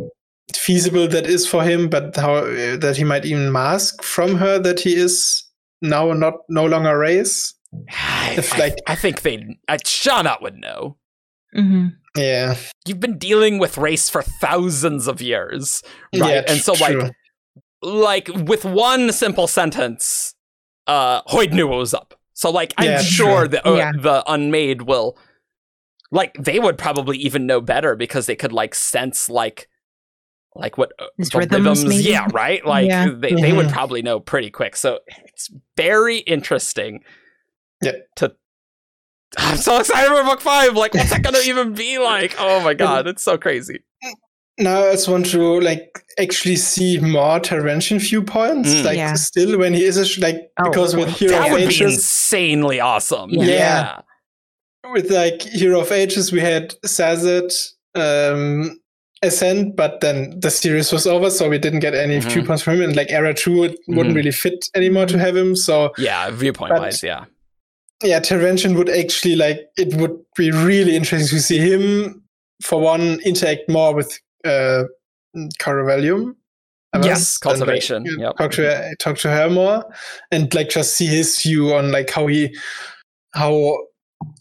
S2: feasible that is for him, but how uh, that he might even mask from her that he is now not no longer Rayse.
S3: I,
S2: If,
S3: I-
S2: like-
S3: I think they, uh, Sja-anat would know.
S1: Mhm.
S2: Yeah.
S3: You've been dealing with Rayse for thousands of years, right?
S2: Yeah,
S3: and so,
S2: tr-
S3: like, like with one simple sentence, uh, Hoid knew what was up. So, like, I'm
S2: Yeah,
S3: sure
S2: true.
S3: the uh,
S1: Yeah.
S3: the unmade will, like, they would probably even know better because they could like sense like, like what uh,
S1: His
S3: the
S1: rhythms, maybe?
S3: yeah, right. [laughs] Like
S1: Yeah.
S3: they they would probably know pretty quick. So it's very interesting.
S2: Yeah.
S3: To [sighs] I'm so excited for book five. Like, what's that gonna even be like? Oh my god, it's so crazy.
S2: Now I just want to like actually see more Taravangian viewpoints.
S3: Mm.
S2: Like
S1: Yeah.
S2: still when he is a sh- like
S1: Oh,
S2: because with Hero
S3: That
S2: of
S3: would be
S2: Ages
S3: insanely awesome.
S1: Yeah.
S3: yeah.
S2: with like Hero of Ages we had Sazed um Ascent, but then the series was over, so we didn't get any
S3: Mhm.
S2: viewpoints from him. And like Era 2 it wouldn't
S3: Mhm.
S2: really fit anymore to have him. So
S3: Yeah, viewpoint
S2: But-
S3: wise, yeah.
S2: yeah, Taravangian would actually like it would be really interesting to see him for one interact more with uh Caravelium.
S3: Yes,
S2: guess, and, like, uh,
S3: yep.
S2: Talk to her, talk to her more, and like just see his view on like how he how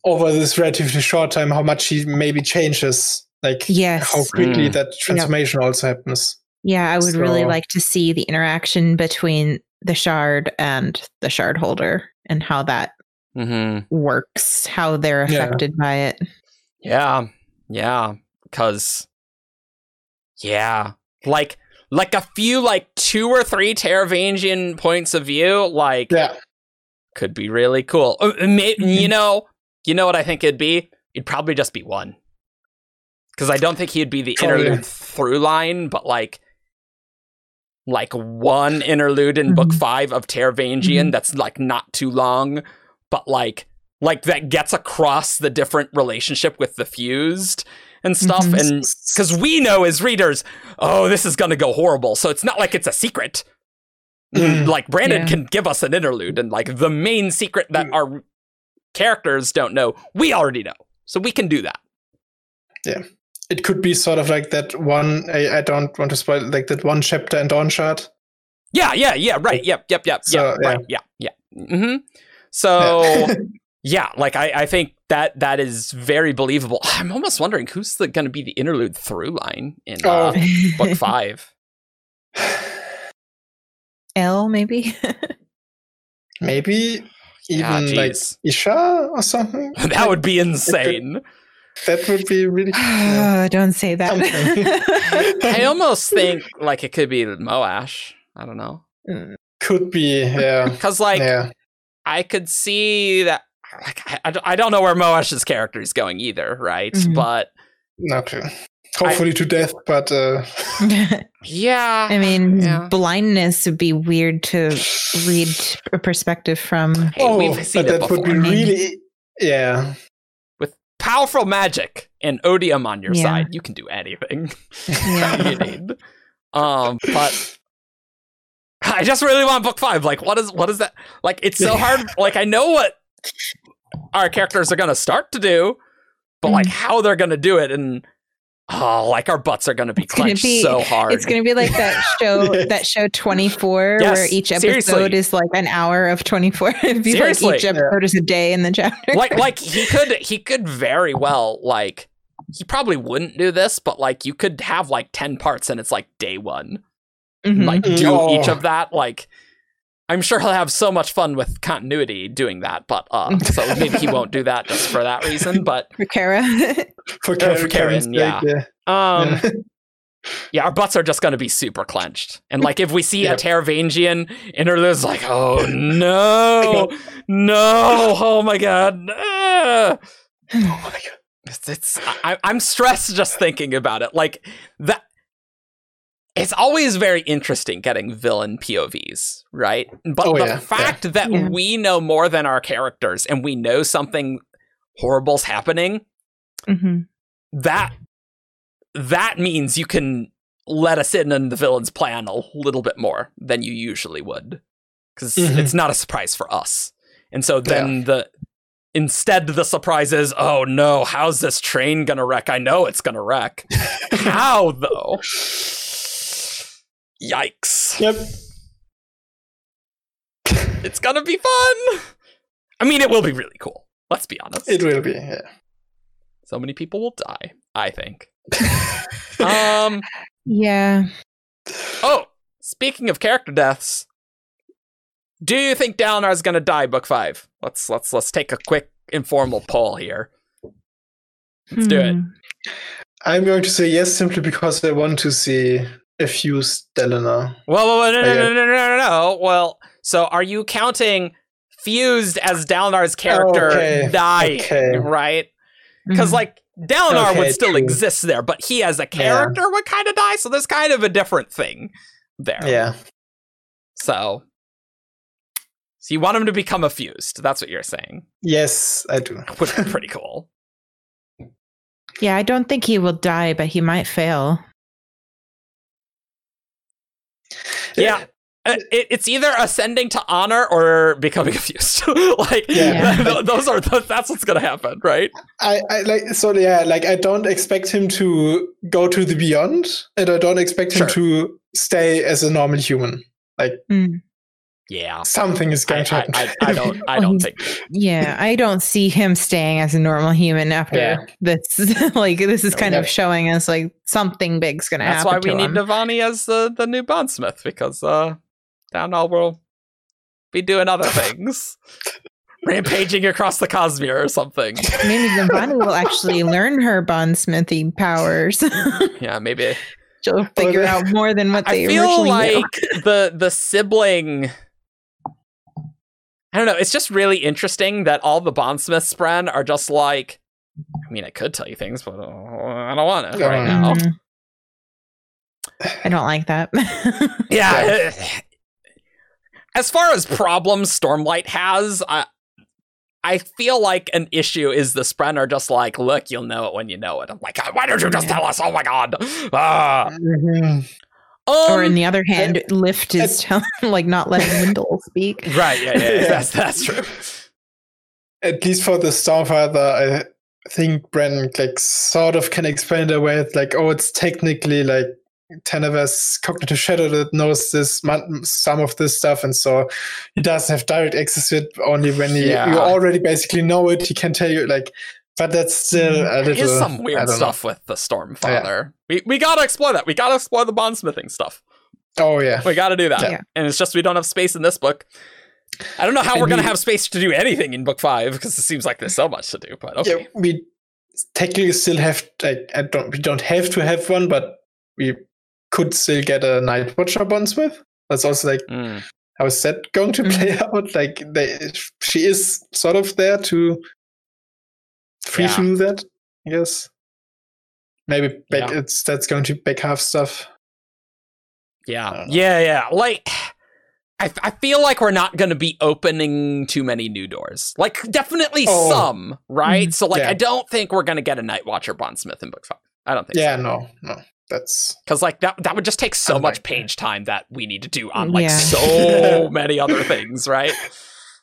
S2: over this relatively short time how much he maybe changes like
S1: Yes.
S2: how quickly
S3: Mm.
S2: that transformation also happens.
S1: Yeah, I would really like to see the interaction between the shard and the shard holder and how that
S3: Mm-hmm.
S1: works, how they're
S2: Yeah.
S1: affected by it.
S3: Yeah, yeah, because yeah, like like a few like two or three Taravangian points of view, like
S2: Yeah.
S3: could be really cool. Uh, may-
S1: Mhm.
S3: You know, you know what I think it'd be? It'd probably just be one, because I don't think he'd be the
S2: Probably.
S3: interlude through line, but like. Like one interlude in book
S1: Mhm.
S3: five of Taravangian
S1: Mhm.
S3: that's like not too long, but like like that gets across the different relationship with the fused and stuff
S1: Mhm.
S3: and because we know as readers oh this is gonna go horrible so it's not like it's a secret
S2: Mm.
S3: like brandon
S1: Yeah.
S3: can give us an interlude and like the main secret that
S2: Mm.
S3: our characters don't know we already know so we can do that Yeah.
S2: it could be sort of like that one I, I don't want to spoil like that one chapter in Dawn Shard.
S3: yeah yeah yeah right yep yep yep
S2: So,
S3: yeah right yeah yeah hmm so [laughs] yeah like I, I think that that is very believable [laughs] i'm almost wondering who's the, gonna be the interlude through line in uh,
S2: Oh.
S3: book [laughs] five [sighs]
S1: L maybe. [laughs]
S2: Maybe
S3: Yeah,
S2: even like. Ishar or something.
S3: that would be insane
S2: That would be really [sighs] yeah.
S1: Oh, don't say that.
S3: I almost think like it could be Moash. I don't know.
S2: could be yeah
S3: Because like
S2: yeah
S3: I could see that like I, I don't- know where Moash's character is going either, right?
S1: Mhm.
S3: But
S2: okay hopefully to death but uh [laughs]
S3: yeah.
S1: I mean,
S3: Yeah.
S1: blindness would be weird to read a perspective from.
S3: Hey,
S2: oh
S3: we've seen
S2: but
S3: it
S2: that would be really yeah
S3: With powerful magic and odium on your
S1: Yeah.
S3: side, you can do anything [laughs]
S1: Yeah.
S3: you need. Um, but I just really want book five. Like, what is what is that? Like, it's so hard. Like, I know what our characters are gonna start to do, but like how they're gonna do it, and oh, like our butts are gonna be
S1: It's gonna
S3: clenched
S1: be-
S3: so hard.
S1: It's going to be like that [laughs] show,
S2: Yes.
S1: that show [laughs] 24,
S3: Yes,
S1: where each episode
S3: seriously.
S1: is like an hour of 24. [laughs] It'd be
S3: Seriously.
S1: like each episode is a day in the chapter.
S3: like, like he could he could very well like he probably wouldn't do this, but like you could have like ten parts, and it's like day one.
S1: Mhm.
S3: like do
S2: Oh.
S3: each of that like i'm sure he'll have so much fun with continuity doing that but uh so [laughs] maybe he won't do that just for that reason but
S1: for Kara. [laughs]
S2: for,
S3: Uh,
S2: Karen,
S3: for
S2: Karen's
S3: Karen,
S2: sake,
S3: yeah. um
S2: yeah. [laughs]
S3: yeah our butts are just going to be super clenched and like if we see
S2: Yep.
S3: a Taravangian interlude it's like oh no no oh my god ah.
S2: oh my god
S3: it's, it's I, I'm stressed just thinking about it. Like that, it's always very interesting getting villain POVs, right? But
S2: Oh,
S3: the
S2: yeah,
S3: fact that
S1: Yeah.
S3: we know more than our characters and we know something horrible's happening,
S1: Mhm.
S3: that that means you can let us in on the villain's plan a little bit more than you usually would, because
S2: Mhm.
S3: it's not a surprise for us. And so then the instead the surprise is, oh no, how's this train gonna wreck? I know it's gonna wreck. [laughs] How though? Yikes!
S2: yep [laughs]
S3: It's gonna be fun. I mean, it will be really cool. Let's be honest.
S2: it will be yeah
S3: so many people will die. I think. [laughs] Um.
S1: Yeah.
S3: Oh, speaking of character deaths, do you think Dalinar is going to die book 5? Let's let's let's take a quick informal poll here. Let's do it.
S1: Hmm.
S2: I'm going to say yes simply because I want to see a fused Dalinar.
S3: Well, well, well, no, no, no, no, no, no, no. Well, so are you counting fused as Dalinar's character
S2: Okay,
S3: dying,
S2: okay.
S3: right? Because
S1: Mhm.
S3: like Dalinar would still
S2: true.
S3: exist there, but he as a character would kind of die. So there's kind of a different thing there.
S2: Yeah.
S3: So, so you want him to become a fused? That's what you're saying.
S2: Yes, I do. [laughs]
S3: Would be pretty cool.
S1: yeah, I don't think he will die, but he might fail.
S3: Yeah. Uh, It, it's either ascending to honor or becoming [laughs] a fused. [laughs] like
S2: Yeah. [laughs]
S3: th- those are th- that's what's gonna happen, right?
S2: I, I like so yeah, like I don't expect him to go to the beyond, and I don't expect him to stay as a normal human.
S1: Mm.
S3: Yeah.
S2: Something is
S3: I,
S2: going to
S3: I,
S2: happen.
S3: I, I don't I don't [laughs] think
S1: Yeah, I don't see him staying as a normal human after
S2: Yeah.
S1: this. [laughs] like this is kind
S2: Yeah.
S1: of showing us like something big's gonna
S3: that's
S1: happen.
S3: why we
S1: to
S3: need
S1: him.
S3: Navani as the, the new bondsmith, because uh Dalinar will be doing other [laughs] things. Rampaging across the Cosmere or something.
S1: Maybe Navani will actually learn her bondsmithing powers.
S3: Yeah, maybe
S1: She'll figure out more than what they
S3: I
S1: they
S3: feel
S1: originally
S3: like
S1: knew.
S3: the the sibling. I don't know. It's just really interesting that all the bondsmiths, Bren, are just like. I mean, I could tell you things, but uh, I don't want to right now.
S1: Mm. [sighs] I don't like that. [laughs]
S3: Yeah. [sighs] As far as problems Stormlight has, I I feel like an issue is the Spren are just like, look, you'll know it when you know it. I'm like, why don't you just
S1: Yeah.
S3: tell us? Oh my god. Ah.
S2: Mhm.
S1: or
S3: Um,
S1: in the other hand, Lift is [laughs] tell- like not letting Wyndle speak. [laughs]
S3: right, yeah, yeah,
S2: Yeah.
S3: that's that's true. [laughs]
S2: At least for the Stormfather, I think Bren like sort of can explain it away. It's like, oh, it's technically like Tanavast's cognitive shadow that knows this some of this stuff, and so he doesn't have direct access to it only when he
S3: Yeah.
S2: you already basically know it. He can tell you like, but that's still a little.
S3: is some weird
S2: don't know.
S3: stuff with the Stormfather. We we gotta explore that. We gotta explore the bondsmithing stuff.
S2: Oh yeah,
S3: We gotta do that.
S1: Yeah.
S3: And it's just we don't have space in this book. I don't know how
S2: And
S3: we're gonna have space to do anything in book five because it seems like there's so much to do. But okay.
S2: yeah. We technically still have like I don't we don't have to have one, but we could still get a Night Watcher bondsmith. That's also like
S3: Mm.
S2: how is that going to
S1: Mhm.
S2: play [laughs] out? Like they, she is sort of there to free
S3: Yeah.
S2: to do that. I guess maybe back,
S3: Yeah.
S2: it's that's going to be back half stuff.
S3: Yeah, yeah, yeah. Like, I, I feel like we're not going to be opening too many new doors. Like, definitely
S2: Oh.
S3: some, right? Mm-hmm. So, like,
S2: Yeah.
S3: I don't think we're going to get a Night Watcher Bondsmith in book five. I don't think
S2: Yeah,
S3: so.
S2: no, no, that's
S3: Because, like, that, that would just take so much
S2: Unlikely. Eh.
S3: page time that we need to do on, like,
S1: Yeah.
S3: so [laughs] many other things, right?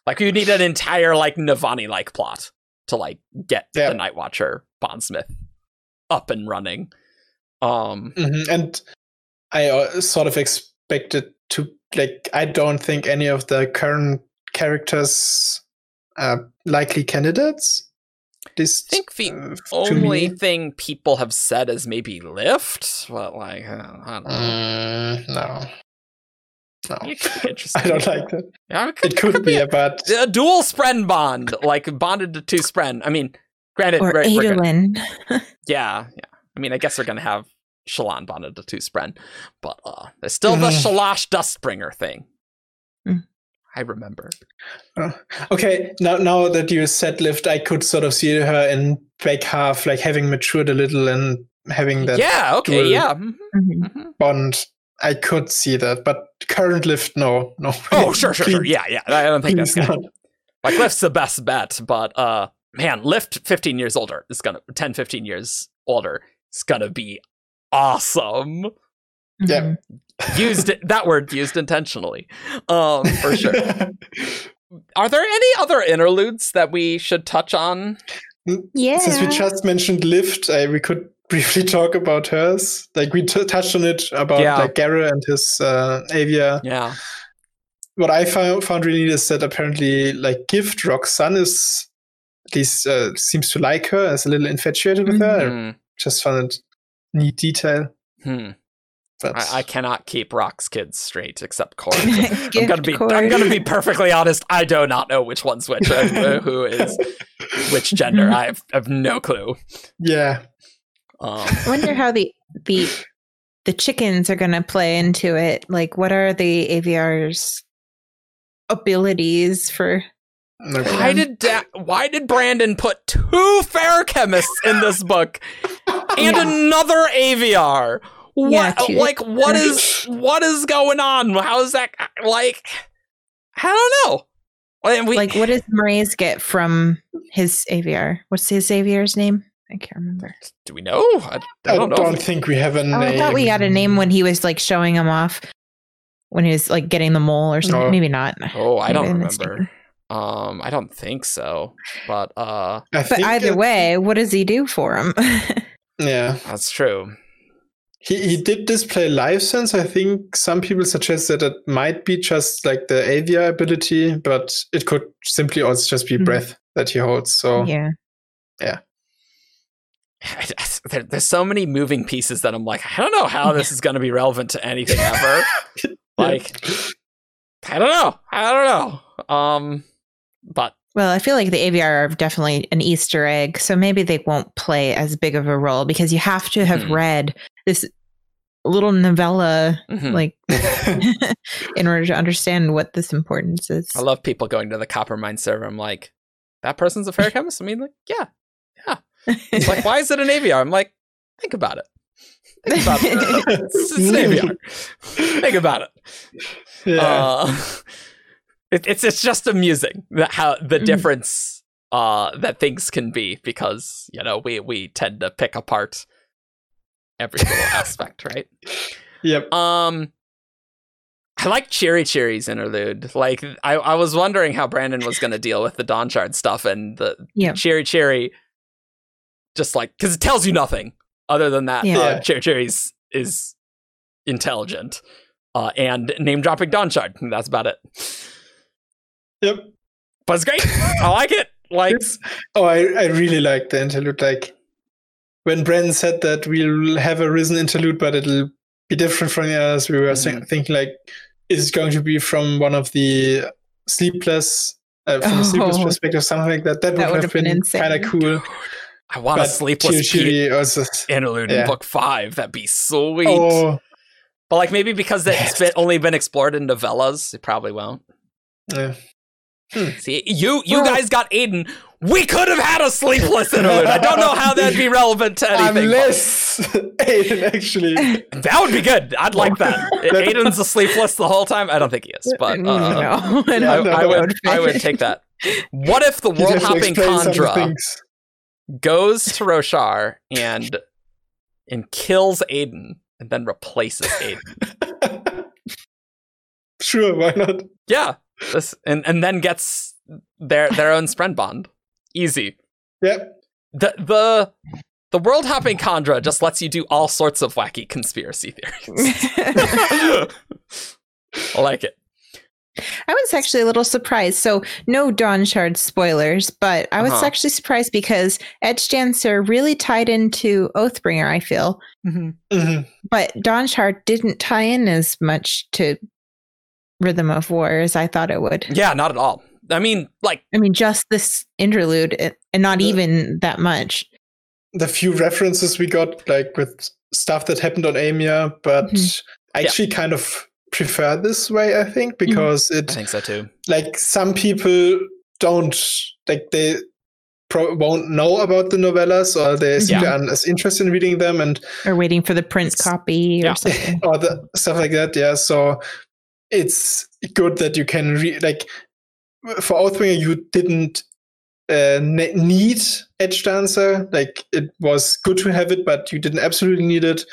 S3: Like, you need an entire, like, Navani like plot to, like, get
S2: Yeah.
S3: the Night Watcher Bondsmith up and running. Um,
S2: Mhm, and I uh, sort of expected to like. I don't think any of the current characters are likely candidates. This
S3: I think the
S2: uh,
S3: only
S2: me.
S3: thing people have said is maybe lift, but like uh, I don't know.
S2: Mm, no, no,
S3: It could be interesting. [laughs]
S2: I don't like that.
S3: Yeah, it could,
S2: It could be, but
S3: a dual spren bond, like bonded to two spren. I mean, granted,
S1: Or
S3: right, we're gonna-
S1: Adolin.
S3: yeah, yeah. I mean, I guess we're gonna have Shallan bonded to two spren, but uh, there's still the
S2: Mhm.
S3: Shalash Dustbringer thing.
S1: Mm.
S3: I remember.
S2: okay. Now, now that you said lift, I could sort of see her in back half, like having matured a little and having that
S3: yeah. Okay.
S2: dual-
S3: Yeah. mhm,
S1: Mhm.
S3: mhm.
S2: bond. I could see that, but current lift, no, no.
S3: Oh, sure, sure, sure. Yeah, yeah. I don't think that's
S2: please
S3: gonna
S2: not.
S3: Like Lift's the best bet, but uh man, Lift 15 years older is gonna 10, 15 years older is gonna be awesome.
S2: Yeah.
S1: Mhm.
S3: Used [laughs] that word used intentionally. Um for sure. [laughs] Are there any other interludes that we should touch on?
S1: Yeah.
S2: Since we just mentioned Lift, uh, we could briefly [laughs] talk about hers. Like we t- touched on it about
S3: Yeah.
S2: like Gara and his uh, Aviar.
S3: Yeah.
S2: What I found found really neat is that apparently like Gift Roxanne is at least uh, seems to like her, is a little infatuated with her. I
S3: Hmm.
S2: just found it neat detail.
S3: Hmm. I, I cannot keep Rock's kids straight except [laughs] Cord. I'm gonna be I'm gonna be perfectly honest. I do not know which one's which, who is [laughs] which gender. I have, I have no clue.
S2: yeah,
S3: Um,
S1: I wonder how the the the chickens are going to play into it. Like, what are the Aviar's abilities for
S2: No
S3: Why did da- why did Brandon put two Feruchemists in this book [laughs] and
S1: Yeah.
S3: another Aviar? What
S1: Yeah, two.
S3: like what is what is going on? How is that like? I don't know. And we,
S1: like, what does Moraes get from his Aviar? What's his Aviar's name? I can't remember.
S3: do we know? I, I
S2: I
S3: don't
S2: don't,
S3: know.
S2: think we have a
S1: Oh,
S2: name.
S1: I thought we had a name when he was like showing him off when he was like getting the mole or something.
S2: No.
S1: Maybe not.
S3: Oh, I
S1: Maybe
S3: don't remember. Um, I don't think so. But uh,
S2: I
S1: But either way, what does he do for him? [laughs]
S2: yeah,
S3: that's true.
S2: he he did display life sense. I think some people suggest that it might be just like the aviar ability, but it could simply also just be
S1: Mhm.
S2: breath that he holds. So
S1: yeah.
S3: I- I- [laughs] there- there's so many moving pieces that I'm like, I don't know how this is going to be relevant to anything ever. [laughs] like, I don't know. I don't know. Um, but
S1: Well, I feel like the Aviar are definitely an Easter egg, so maybe they won't play as big of a role because you have to have
S3: Mhm.
S1: read this little novella
S3: mhm.
S1: like [laughs] in order to understand what this importance is.
S3: I love people going to the Coppermind server. I'm like, that person's a Feruchemist. I mean, like, yeah, yeah. It's like, why is it an Aviar? I'm like, think about it. Think about it. [laughs] It's, it's an Aviar. Think about it.
S2: yeah.
S3: Uh, [laughs] it, it's it's just amusing that how the
S1: Mhm.
S3: difference uh that things can be because you know we we tend to pick apart every little [laughs] aspect, right?
S2: yep.
S3: Um, I like Chiri-Chiri's interlude. Like I I was wondering how Brandon was going to deal with the Dawn Shard stuff and the
S1: Yeah.
S3: Chiri-Chiri, just like because it tells you nothing other than that.
S1: Yeah.
S3: Uh,
S2: Yeah.
S3: Chiri-Chiri's is intelligent. Uh, and name dropping Dawn Shard. and That's about it.
S2: Yep.
S3: But it's great. I like it. Like,
S2: It's- oh, I, I really like the interlude. Like when Bren said that we'll have a risen interlude, but it'll be different from the others, we were thi-
S3: Mhm.
S2: thinking like, is it going to be from one of the sleepless, uh, from the [laughs] sleepless
S1: Oh.
S2: perspective, something like that? That,
S1: That
S2: would have been,
S1: insane.
S2: kind of cool.
S3: I want a sleepless Pete
S2: also,
S3: interlude in book five. That'd be sweet.
S2: oh,
S3: But like maybe because it's
S2: Yes.
S3: been, only been explored in novellas, it probably won't.
S2: yeah.
S3: See, you you guys got Aiden. We could have had a sleepless interlude. I don't know how that'd be relevant to [laughs] anything.
S2: Unless [laughs] Aiden actually. [laughs]
S3: that would be good. I'd like that. Aiden's a sleepless the whole time. I don't think he is, but uh,
S1: no, I
S2: no,
S3: I, would I would take that. What if the world hopping
S2: things.
S3: Goes to Roshar and and kills Aiden and then replaces Aiden? [laughs]
S2: sure, why not?
S3: Yeah, this and and then gets their their own friend bond. Easy.
S2: Yep.
S3: The the the world hopping Chandra just lets you do all sorts of wacky conspiracy theories. [laughs] I like it.
S1: I was actually a little surprised. So, no Dawn Shard spoilers, but I was
S3: Uh-huh.
S1: actually surprised because Edge Dancer really tied into Oathbringer, I feel.
S2: Mhm.
S1: But Dawn Shard didn't tie in as much to Rhythm of War as I thought it would.
S3: Yeah, not at all. I mean, like,
S1: I mean, just this interlude eh, and not
S2: Yeah.
S1: even that much.
S2: the few references we got, like with stuff that happened on Amia, but
S1: Mhm.
S2: I
S3: Yeah.
S2: actually kind of prefer this way, I think, because
S3: I
S2: it
S3: think so too.
S2: like some people don't like they pro- won't know about the novellas or they simply aren't as interested in reading them and
S1: Or waiting for the print
S2: It's-
S1: copy
S3: Yeah.
S1: or something. [laughs]
S2: or the stuff like that. Yeah, so it's good that you can read like for Oathbringer you didn't uh, ne- need Edge Dancer. Like it was good to have it, but you didn't absolutely need it.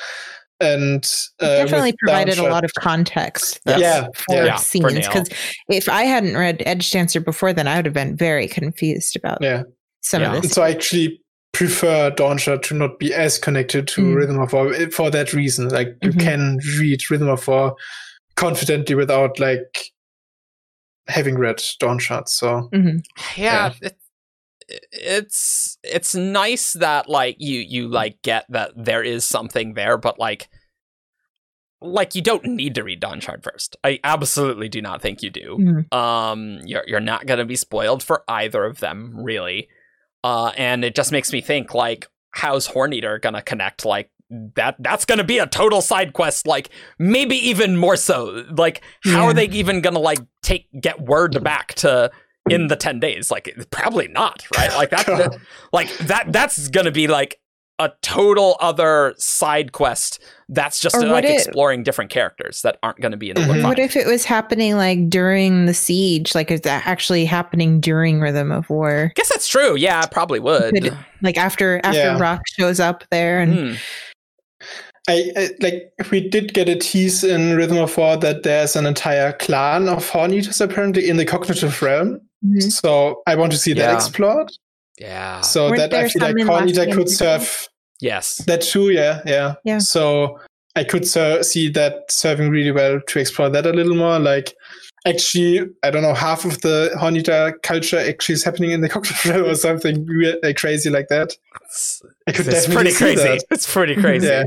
S2: And uh,
S1: It definitely
S2: with
S1: provided a lot of context though,
S2: Yeah,
S1: for
S2: yeah.
S3: Yeah,
S1: scenes. Because if I hadn't read Edge Dancer before, then I would have been very confused about
S2: Yeah.
S1: some
S3: Yeah.
S1: of
S2: And
S1: this.
S2: so I actually prefer Dawnshard to not be as connected to
S1: Mm.
S2: Rhythm of War eh, for that reason. Like you
S1: Mhm.
S2: can read Rhythm of War confidently without like having read Dawnshard. So
S1: Mhm.
S3: yeah, It, it's it's nice that like you you like get that there is something there but like like you don't need to read Dawn Shard first. I absolutely do not think you do.
S1: Mhm.
S3: Um you're you're not going to be spoiled for either of them really. Uh and it just makes me think like how's Horneater going to connect like that that's going to be a total side quest like maybe even more so like how
S1: Yeah.
S3: are they even going to like take get word back to in the 10 days like probably not right like that, that [laughs] like that that's gonna be like a total other side quest that's just
S1: Or
S3: uh, like
S1: it-
S3: exploring different characters that aren't going to be in the
S2: Mhm.
S1: What if it was happening like during the siege? Like, is that actually happening during Rhythm of War?
S3: I guess that's true yeah it probably would
S1: Could- Like after after
S2: Yeah.
S1: Rock shows up there and
S3: Hmm.
S2: I, I like we did get a tease in Rhythm of War that there's an entire clan of Horn Eaters apparently in the cognitive realm.
S1: Mhm.
S2: So I want to see that
S3: Yeah.
S2: explored.
S3: yeah
S2: So
S1: Weren't
S2: that I feel like
S1: in
S2: Horn
S1: last
S2: Eater could serve
S3: yes
S2: that too. Yeah, yeah,
S1: Yeah.
S2: So I could ser- see that serving really well to explore that a little more. Like actually, I don't know, half of the Horn Eater culture actually is happening in the [laughs] cocktail realm or something weird, like crazy like that.
S3: it's,
S2: I could
S3: it's
S2: definitely
S3: pretty
S2: see
S3: crazy
S2: that.
S3: it's pretty crazy
S2: Yeah.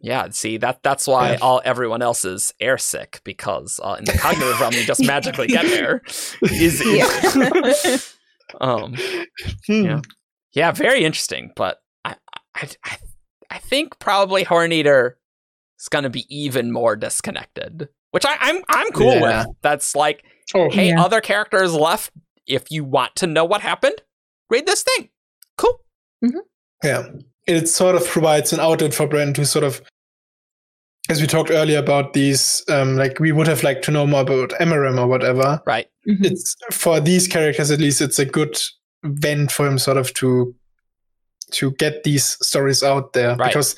S3: Yeah, see that that's why
S2: Yeah.
S3: all everyone else is airsick because uh, in the cognitive realm you just magically get there. [laughs] Is
S1: Yeah. [laughs]
S3: um
S2: Hmm.
S3: Yeah. yeah, very interesting. But I I I, I think probably Horneater is going to be even more disconnected, which I, I'm I'm cool
S2: Yeah.
S3: with. That's like,
S2: Oh,
S3: hey,
S1: Yeah.
S3: other characters left. If you want to know what happened, read this thing. Cool.
S2: Yeah. It sort of provides an outlet for Brand to sort of, as we talked earlier about these, um, like we would have liked to know more about Emerim or whatever.
S3: Right.
S1: Mhm.
S2: It's for these characters at least, it's a good vent for him sort of to to get these stories out there
S3: Right.
S2: because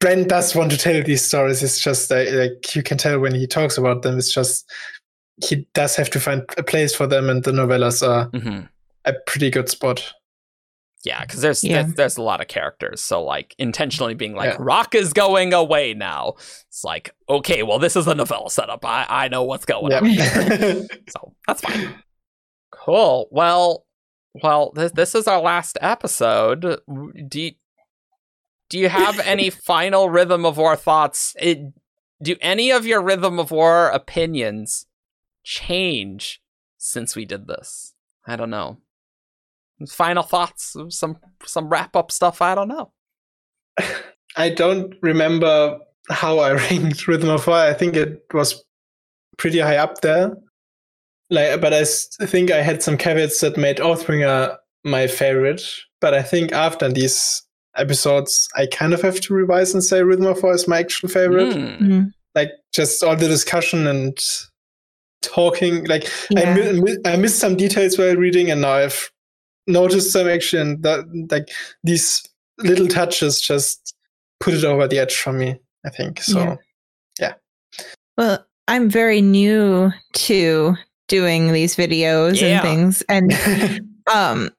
S2: Brent does want to tell these stories. It's just uh, like you can tell when he talks about them. It's just he does have to find a place for them, and the novellas are
S3: hmm
S2: a pretty good spot.
S3: Yeah, because there's,
S1: Yeah.
S3: there's there's a lot of characters. So like intentionally being like
S2: Yeah.
S3: Rock is going away now. It's like okay, well this is a novella setup. I I know what's going on. So that's fine. Cool. Well, well, this this is our last episode. Do you, do you have [laughs] any final Rhythm of War thoughts? It, do any of your Rhythm of War opinions change since we did this? I don't know. Final thoughts, some some wrap up stuff. I don't know.
S2: I don't remember how I [laughs] ranked Rhythm of Fire. I think it was pretty high up there. Like, but I think I had some caveats that made Oathbringer my favorite. But I think after these episodes, I kind of have to revise and say Rhythm of Fire is my actual favorite.
S3: Mm.
S1: Mhm.
S2: Like, just all the discussion and talking. Like, I,
S1: Yeah.
S2: mi- mi- I missed some details while reading, and now I've noticed some action that like these little touches just put it over the edge for me. I think so.
S1: Yeah. Well, I'm very new to doing these videos
S3: Yeah.
S1: and things and [laughs] um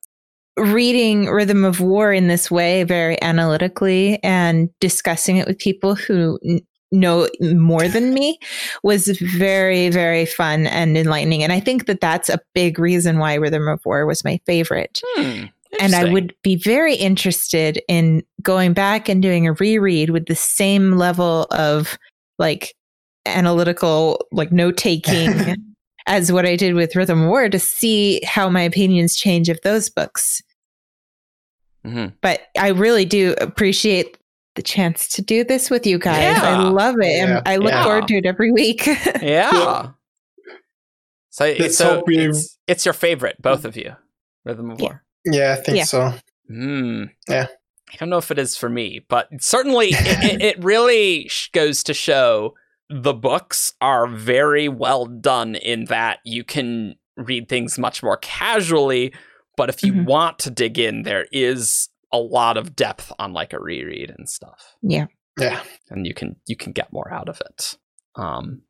S1: reading rhythm of war in this way very analytically and discussing it with people who n- know more than me was very very fun and enlightening and i think that that's a big reason why rhythm of war was my favorite
S3: Hmm.
S1: and I would be very interested in going back and doing a reread with the same level of like analytical, like note taking [laughs] as what I did with Rhythm of War to see how my opinions change of those books.
S3: Mhm.
S1: But I really do appreciate the chance to do this with you guys. I love it. and
S2: Yeah.
S1: I look
S3: Yeah.
S1: forward to it every week. [laughs]
S3: Yeah. So,
S2: Let's
S3: so it's, it's your favorite, both of you. Rhythm of
S1: Yeah.
S3: War.
S2: yeah, I think
S1: Yeah.
S2: so.
S3: Hmm.
S2: Yeah.
S3: I don't know if it is for me, but certainly it, it, [laughs] it really goes to show the books are very well done in that you can read things much more casually, but if you
S1: Mhm.
S3: want to dig in, there is a lot of depth on like a reread and stuff.
S2: Yeah. Yeah.
S3: And you can you can get more out of it. Um,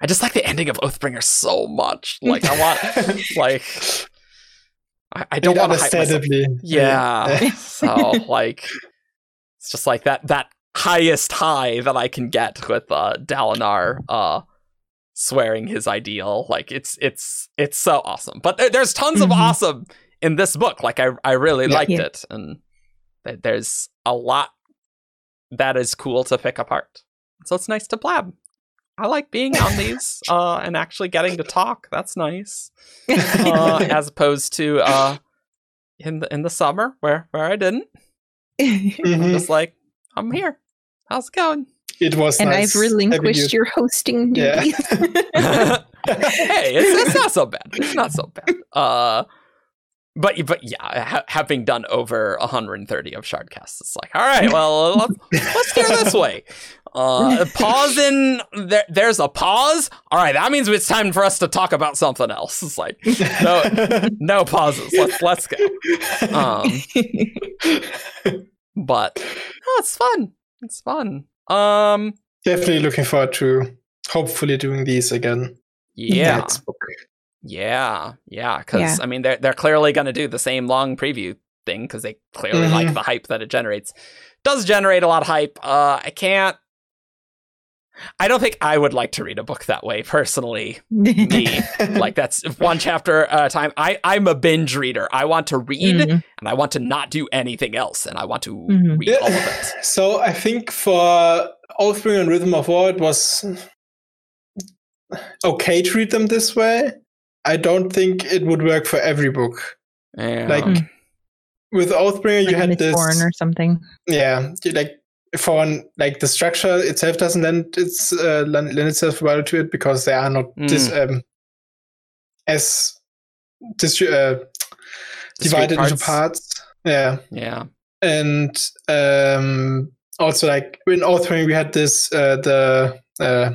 S3: I just like the ending of Oathbringer so much. Like I want [laughs] like I, I don't
S2: It
S3: want to hype myself.
S2: understandably.
S3: Yeah. [laughs] so like it's just like that that highest high that I can get with uh Dalinar uh swearing his ideal. Like it's it's it's so awesome. But there, there's tons of
S1: Mhm.
S3: awesome in this book. Like I I really
S2: Yeah.
S3: liked
S1: Yeah.
S3: it and th- there's a lot that is cool to pick apart. So it's nice to blab. I like being on these [laughs] uh and actually getting to talk. That's nice uh, [laughs] as opposed to uh, in the in the summer where where I didn't. I'm
S2: Mhm.
S3: just like I'm here. How's it going?
S2: it was
S1: and
S2: nice
S1: I've relinquished
S2: you-
S1: your hosting
S2: Yeah.
S1: duties. [laughs]
S3: hey, it's, it's not so bad. It's not so bad. But but yeah, ha- having done over 130 of Shardcasts, it's like, all right, well, [laughs] let's, let's steer this way. Uh, pause in. There, there's a pause. All right, that means it's time for us to talk about something else. It's like no, [laughs] no pauses. Let's let's go. Um, but no, it's fun. It's fun. Um,
S2: Definitely looking forward to hopefully doing these again.
S3: yeah. Yeah, yeah, because
S1: Yeah.
S3: I mean they're they're clearly going to do the same long preview thing because they clearly like
S2: Mhm.
S3: the hype that it generates. Does generate a lot of hype. Uh, I can't. I don't think I would like to read a book that way personally. Me, [laughs] like that's one chapter at a time. I I'm a binge reader. I want to read
S1: Mhm.
S3: and I want to not do anything else, and I want to
S1: Mhm.
S3: read all of it. [laughs]
S2: So I think for Oathbringer and Rhythm of War, it was okay to read them this way. I don't think it would work for every book.
S3: Yeah.
S2: Like
S1: Mm.
S2: with Oathbringer, you had this,
S1: Mistborn or something.
S2: yeah, like for like the structure itself doesn't lend its uh, lend, lend itself well to it because they are not
S3: Mm.
S2: dis, um, as distri- uh,
S3: Discrete
S2: divided into parts. Yeah.
S3: Yeah.
S2: and um also like in Oathbringer we had this uh the uh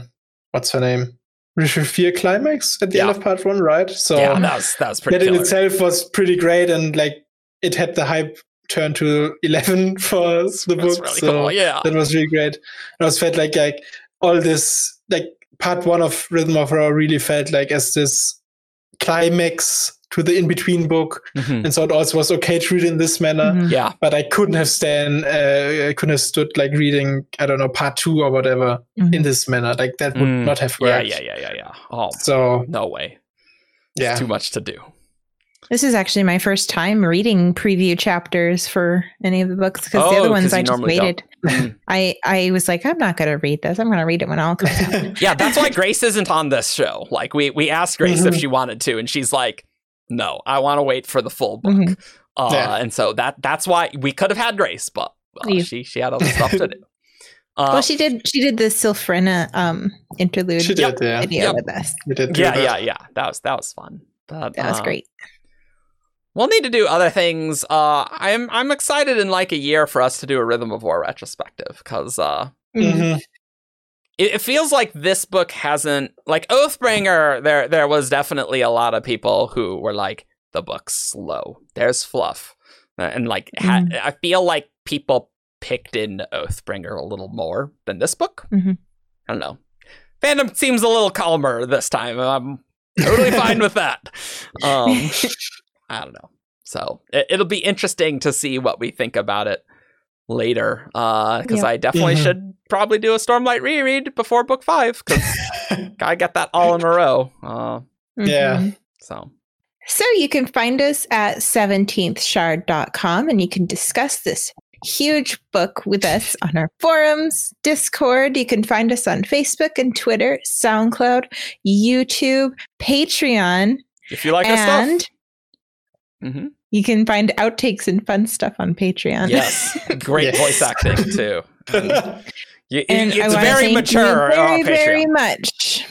S2: what's her name Re-Shephir climax at the end of part one right so
S3: yeah, that was that was pretty
S2: that in itself was pretty great and like it had the hype turn to 11 [laughs] for the
S3: That's
S2: book
S3: really
S2: so
S3: cool. Yeah.
S2: that was really great and I was felt like like all this like part one of Rhythm of War really felt like as this climax to the in-between book
S3: Mhm.
S2: and so it also was okay to read in this manner
S1: Mhm.
S3: Yeah.
S2: but I couldn't have stand. Uh, I couldn't have stood like reading. I don't know part two or whatever
S1: Mhm.
S2: in this manner. Like that would
S3: Mm,
S2: not have
S3: Yeah.
S2: worked.
S3: Yeah. Yeah. Yeah. Yeah. yeah. Oh
S2: So
S3: no way.
S2: yeah,
S3: too much to do.
S1: This is actually my first time reading preview chapters for any of the books because the other ones I just waited.
S3: Mm. [laughs]
S1: I I was like, I'm not going to read this. I'm going to read it when all comes out. [laughs]
S3: yeah, that's why Grace isn't on this show. Like we we asked Grace if
S2: Mhm.
S3: she wanted to, and she's like, "No, I want to wait for the full book."
S1: Mhm.
S3: Uh,
S2: Yeah.
S3: And so that that's why we could have had Grace, but uh,
S1: You-
S3: she she had other stuff to do. [laughs] Uh,
S1: well, she did. She did the Sylphrena um interlude
S2: she did. Yeah,
S1: video
S3: Yep.
S1: with us.
S2: she did.
S3: yeah,
S2: that.
S3: yeah, yeah. That was that was fun. But,
S1: That was
S3: uh,
S1: great.
S3: We'll need to do other things. Uh, I'm I'm excited in like a year for us to do a Rhythm of War retrospective because uh,
S2: Mhm.
S3: It, it feels like this book hasn't like Oathbringer. There there was definitely a lot of people who were like the book's slow. There's fluff, Uh, and like ha- I feel like people picked into Oathbringer a little more than this book.
S1: Mhm.
S3: I don't know. Fandom seems a little calmer this time. I'm totally fine with that. [laughs] Um, I don't know. So it, it'll be interesting to see what we think about it later. Uh, because
S1: Yeah.
S3: I definitely should probably do a Stormlight reread before book five. Because I [laughs] get that all in a row. Uh,
S2: Yeah.
S1: Mhm.
S3: so
S1: So you can find us at 17thshard.com and you can discuss this huge book with us on our forums, Discord. You can find us on Facebook and Twitter, SoundCloud, YouTube, Patreon,
S3: if you like our stuff,
S1: and
S3: Mhm.
S1: You can find outtakes and fun stuff on Patreon.
S3: yes, [laughs] great
S2: Yes.
S3: voice acting too. And [laughs] you-
S1: And
S3: it's
S1: wanna
S3: very
S1: thank
S3: mature.
S1: You very, very much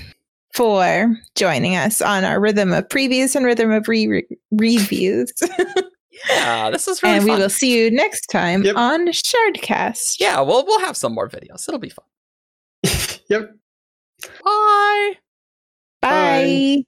S1: for joining us on our Rhythm of Previews and Rhythm of re- re- Reviews.
S3: Yeah, this is really
S1: and we will see you next time
S2: Yep.
S1: on Shardcast.
S3: Yeah, we'll we'll have some more videos. It'll be fun. [laughs]
S2: yep.
S3: Bye.
S1: Bye.